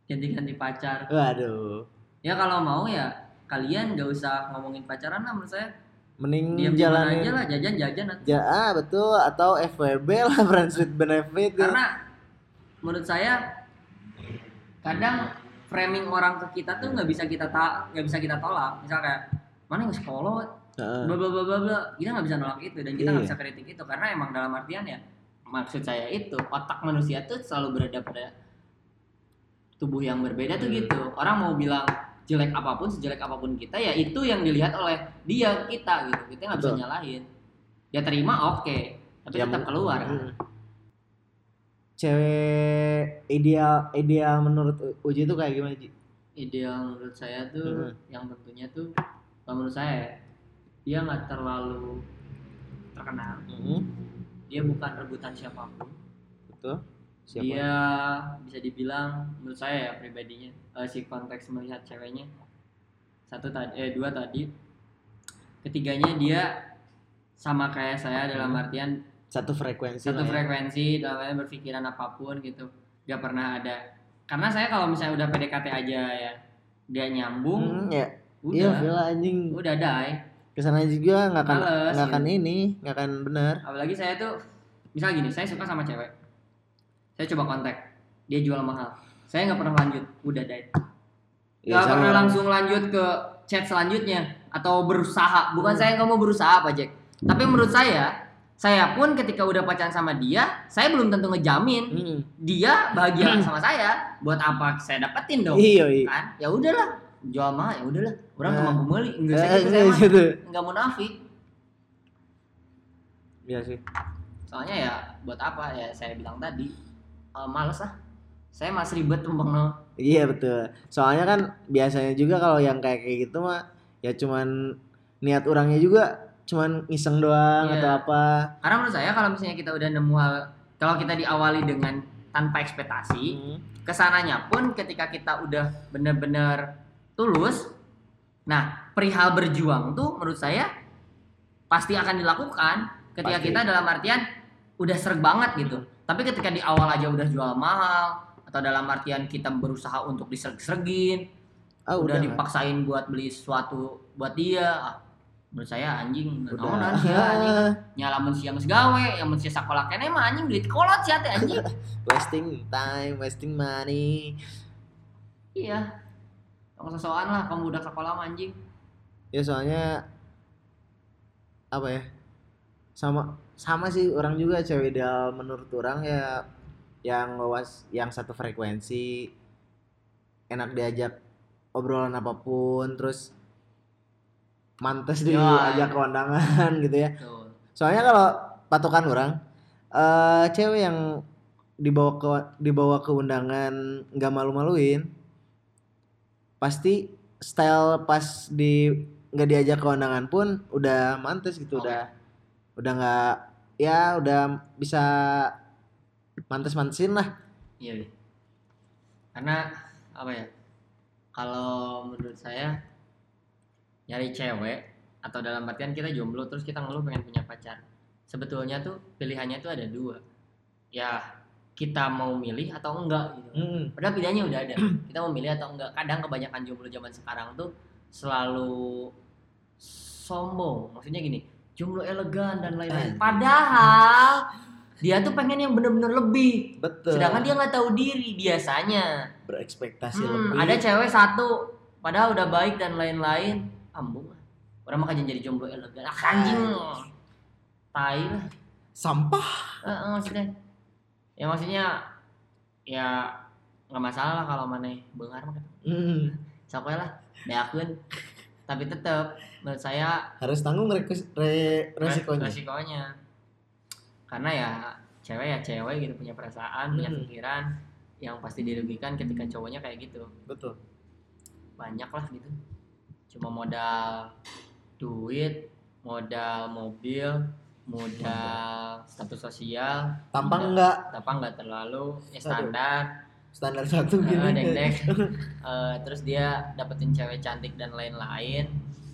ganti-ganti pacar. Waduh. Ya kalau mau ya kalian gak usah ngomongin pacaran lah menurut saya. Mending Diam di mana aja jalanin lah jajan-jajan nanti. Ja, ah, betul atau FWB lah friends with benefit ya. Karena menurut saya kadang framing orang ke kita tuh nggak bisa kita ta nggak bisa kita tolak. Misal kayak mana yang sekolah Heeh. bla bla bla bla kita nggak bisa nolak itu dan kita nggak Iya. bisa kritik itu karena emang dalam artian ya maksud saya itu otak manusia tuh selalu berada pada tubuh yang berbeda tuh Hmm. gitu orang mau bilang jelek apa pun sejelek apa pun kita ya itu yang dilihat oleh dia kita gitu kita nggak bisa Betul. nyalahin dia terima oke tapi Ya, tetap keluar kan. Cewek ideal ideal menurut Uji itu kayak gimana Ji? ideal menurut saya tuh Hmm. yang tentunya tuh kalau menurut saya ya, dia nggak terlalu terkenal dia bukan rebutan siapa pun Betul. Siapa? dia bisa dibilang menurut saya ya pribadinya eh, si konteks melihat ceweknya satu tadi eh dua tadi ketiganya dia sama kayak saya dalam Hmm. artian Satu frekuensi. satu ya. frekuensi dalam artian berpikiran apa pun gitu gak pernah ada karena saya kalau misalnya udah PDKT aja ya dia nyambung Hmm, ya. Iya, udah Villa anjing. udah dai Ke sana juga nggak akan nggak akan ini, nggak akan benar. apalagi saya tuh misal gini saya suka sama cewek saya coba kontak dia jual mahal saya nggak pernah lanjut udah dai Ya, Gak sama. pernah langsung lanjut ke chat selanjutnya atau berusaha. Bukan Hmm. saya nggak mau berusaha apa Jack. Tapi menurut saya, saya pun ketika udah pacaran sama dia, saya belum tentu ngejamin Mm-mm. dia bahagia sama saya. Buat apa saya dapetin dong? Iya, iya. Kan? Ya udahlah, jual mahal ya udahlah. Orang Nah. kemampu beli, enggak Eh, gitu saya eh, gitu. Enggak munafik. Iya sih. Soalnya ya buat apa ya saya bilang tadi eh, males lah. Saya masih ribet tumpeng no. Iya betul. Soalnya kan biasanya juga kalau yang kayak kayak gitu mah ya cuman niat orangnya juga cuman iseng doang Iya. atau apa. Karena menurut saya kalau misalnya kita udah nemu hal kalau kita diawali dengan tanpa ekspektasi, Hmm. ke sananya pun ketika kita udah bener-bener tulus nah perihal berjuang tuh menurut saya pasti akan dilakukan ketika Pasti. kita dalam artian udah serg banget gitu tapi ketika di awal aja udah jual mahal atau dalam artian kita berusaha untuk diserg-sergin Ah udah udah. dipaksain buat beli sesuatu buat dia ah, menurut saya anjing udah. naon anjing anjing. Nyala mun siang geus gawe yang mun sia sakola kene mah anjing duit kolot sia teh anjing. Wasting time wasting money. Iya. Tong sosokan lah kamu udah sekolah mah anjing. Ya soalnya apa ya sama sama sih orang juga cewek ideal menurut orang ya yang was yang satu frekuensi enak diajak obrolan apa pun terus mantes Ya. diajak ke kondangan gitu ya soalnya kalau patokan orang eh cewek yang dibawa ke dibawa ke undangan nggak malu-maluin pasti style pas di nggak diajak ke undangan pun udah mantes gitu Oke. udah udah nggak ya udah bisa mantes-mantesin lah iya Bi. karena apa ya kalau menurut saya nyari cewek atau dalam artian kita jomblo terus kita ngeluh pengen punya pacar sebetulnya tuh pilihannya tuh ada dua ya kita mau milih atau enggak gitu Hmm, Padahal pilihannya udah ada. Kita mau milih atau enggak. Kadang kebanyakan jomblo zaman sekarang tuh selalu sombong. Maksudnya gini, jomblo elegan dan lain-lain. Padahal dia tuh pengen yang bener-bener lebih. betul Sedangkan dia nggak tahu diri biasanya. berekspektasi Hmm, lebih ada cewek satu, padahal udah baik dan lain-lain. Ambung lah. Orang mah jadi jomblo elegan. Ah, anjing. Tai lah. sampah Eh, eh, maksudnya ya maksudnya ya nggak masalah lah kalau mana bengar mah Hmm, we lah diakun tapi tetap menurut saya harus tanggung re- resikonya. Resikonya. Karena ya cewek ya cewek gitu punya perasaan punya Hmm. pikiran yang pasti dirugikan ketika cowoknya kayak gitu. Betul. Banyak lah gitu. Cuma modal duit modal mobil modal status sosial tampang enggak apa nggak terlalu ya standar. Standar satu Eh, gini. dek-dek. Eh, terus dia dapetin cewek cantik dan lain-lain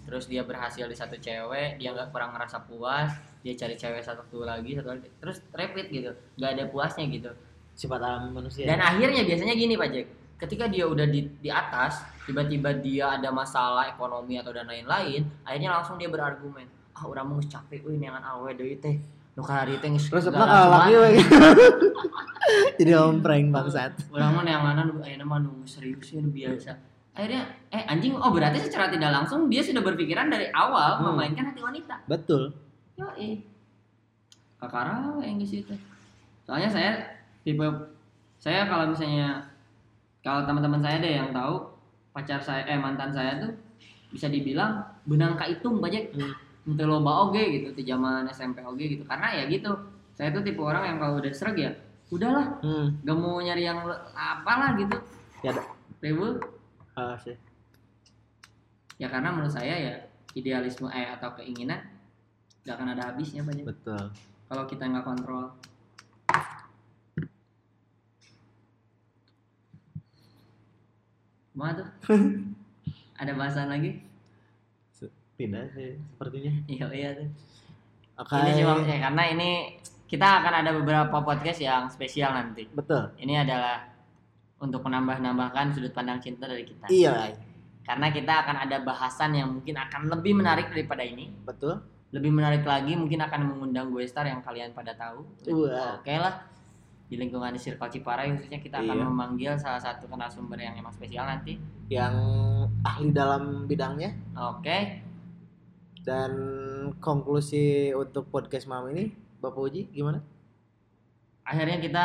terus dia berhasil di satu cewek dia nggak kurang ngerasa puas dia cari cewek satu lagi satu lagi. Terus repeat gitu nggak ada puasnya gitu. Sifat alam manusia. Dan akhirnya biasanya gini pak Jack. Ketika dia udah di, di atas tiba-tiba dia ada masalah ekonomi atau dan lain-lain akhirnya langsung dia berargumen. Ah orang mau capek wih neangan awe deui teh. Nu hari teh geus terus apa kalau laki we? jadi ompreng bangsat. Orang mah neanganan ayeuna mah nu serius ya nu biasa akhirnya eh anjing oh berarti secara tidak langsung dia sudah berpikiran dari awal Hmm. memainkan hati wanita. Betul. Yo eh kakara yang gitu itu soalnya saya tipe saya kalau misalnya kalau teman-teman saya deh yang tahu pacar saya eh mantan saya tuh bisa dibilang benang kaitung banyak Hmm. untuk loba oge gitu di zaman SMP oge gitu. Karena ya gitu saya tuh tipe orang yang kalau udah sreg ya udahlah hmm. gak mau nyari yang apalah gitu. Ya ada. Ribut ah, sih. Ya karena menurut saya ya idealisme eh atau keinginan gak akan ada habisnya banyak betul. Kalau kita nggak kontrol. Mau tuh? Ada bahasan lagi? Pindah sih sepertinya. Iya iya tuh. Oke. Ini cuma ya, karena ini kita akan ada beberapa podcast yang spesial nanti. Betul. Ini adalah untuk menambah-nambahkan sudut pandang cinta dari kita. Iya. Karena kita akan ada bahasan yang mungkin akan lebih menarik daripada ini. Betul. Lebih menarik lagi mungkin akan mengundang gue star yang kalian pada tahu. Wah. oke lah. Di lingkungan di Circle Ciparai khususnya kita akan Iya. memanggil salah satu narasumber yang emang spesial nanti. Yang ahli dalam bidangnya. Oke. Dan konklusi untuk podcast malam ini Bapak Uji gimana? Akhirnya kita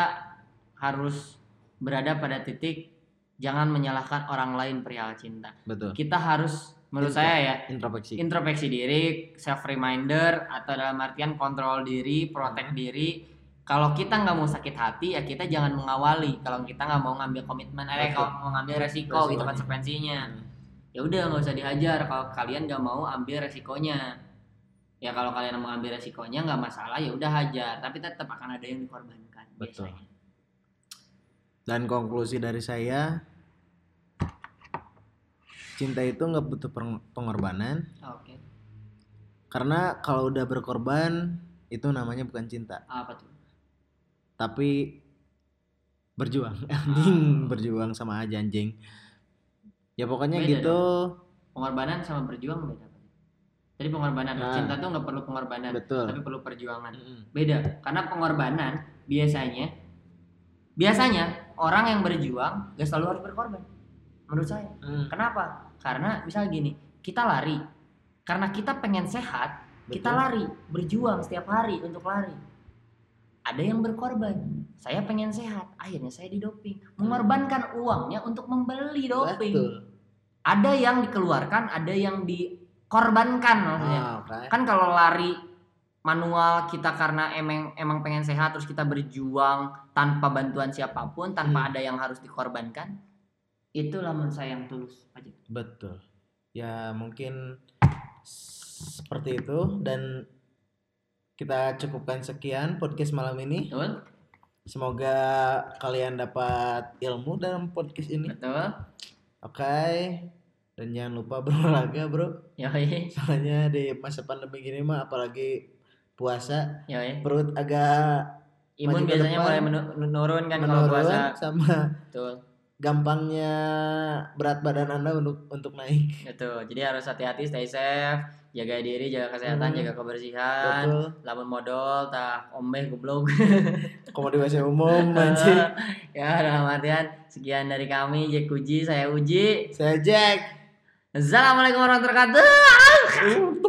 harus berada pada titik jangan menyalahkan orang lain perihal cinta betul kita harus menurut Intro. saya ya introspeksi introspeksi diri, self reminder atau dalam artian kontrol diri, protect Hmm. diri. Kalau kita nggak mau sakit hati ya kita jangan mengawali. Kalau kita nggak mau ngambil komitmen, eh kalau mau ngambil resiko gitu Resikonya. konsekuensinya. Hmm. Ya udah nggak usah dihajar kalau kalian nggak mau ambil resikonya. Ya kalau kalian mau ambil resikonya nggak masalah ya udah hajar, tapi tetap akan ada yang dikorbankan. Betul. biasanya. Dan konklusi dari saya cinta itu nggak butuh peng- pengorbanan Oke. karena kalau udah berkorban itu namanya bukan cinta Apa tuh? tapi berjuang anjing berjuang sama aja anjing ya pokoknya Beda gitu Pengorbanan sama berjuang beda. Jadi pengorbanan. Nah. Cinta tuh nggak perlu pengorbanan, Betul. tapi perlu perjuangan. Mm-mm. Beda. Karena pengorbanan biasanya biasanya orang yang berjuang gak selalu harus berkorban. Menurut saya. Mm, Kenapa? Karena misal gini, kita lari. Karena kita pengen sehat, kita betul. lari, berjuang setiap hari untuk lari. Ada yang berkorban. Saya pengen sehat, akhirnya saya didoping. Mengorbankan uangnya untuk membeli doping. Betul. Ada yang dikeluarkan, ada yang dikorbankan maksudnya. Ah, oke. Kan kalau lari manual kita karena emang emang pengen sehat terus kita berjuang tanpa bantuan siapa pun, tanpa Hmm. ada yang harus dikorbankan. Itulah menurut saya yang tulus aja. Betul. Ya mungkin seperti itu dan kita cukupkan sekian podcast malam ini. Betul? Semoga kalian dapat ilmu dalam podcast ini. Betul. Oke. Dan jangan lupa berolahraga, Bro. Yoi. Soalnya di masa pandemi gini mah apalagi puasa, Yoi. perut agak Imun biasanya depan, mulai menu- menurun kan kalau menurun puasa. sama Betul. gampangnya berat badan Anda untuk untuk naik. Betul. Jadi harus hati-hati, stay safe, jaga diri, jaga kesehatan, Hmm. jaga kebersihan. Betul. Lamun modal, tak ombeh goblok. WC umum anjing. ya dalam artian sekian dari kami Jack Uji, saya Uji. Saya Jack. Assalamualaikum warahmatullahi wabarakatuh.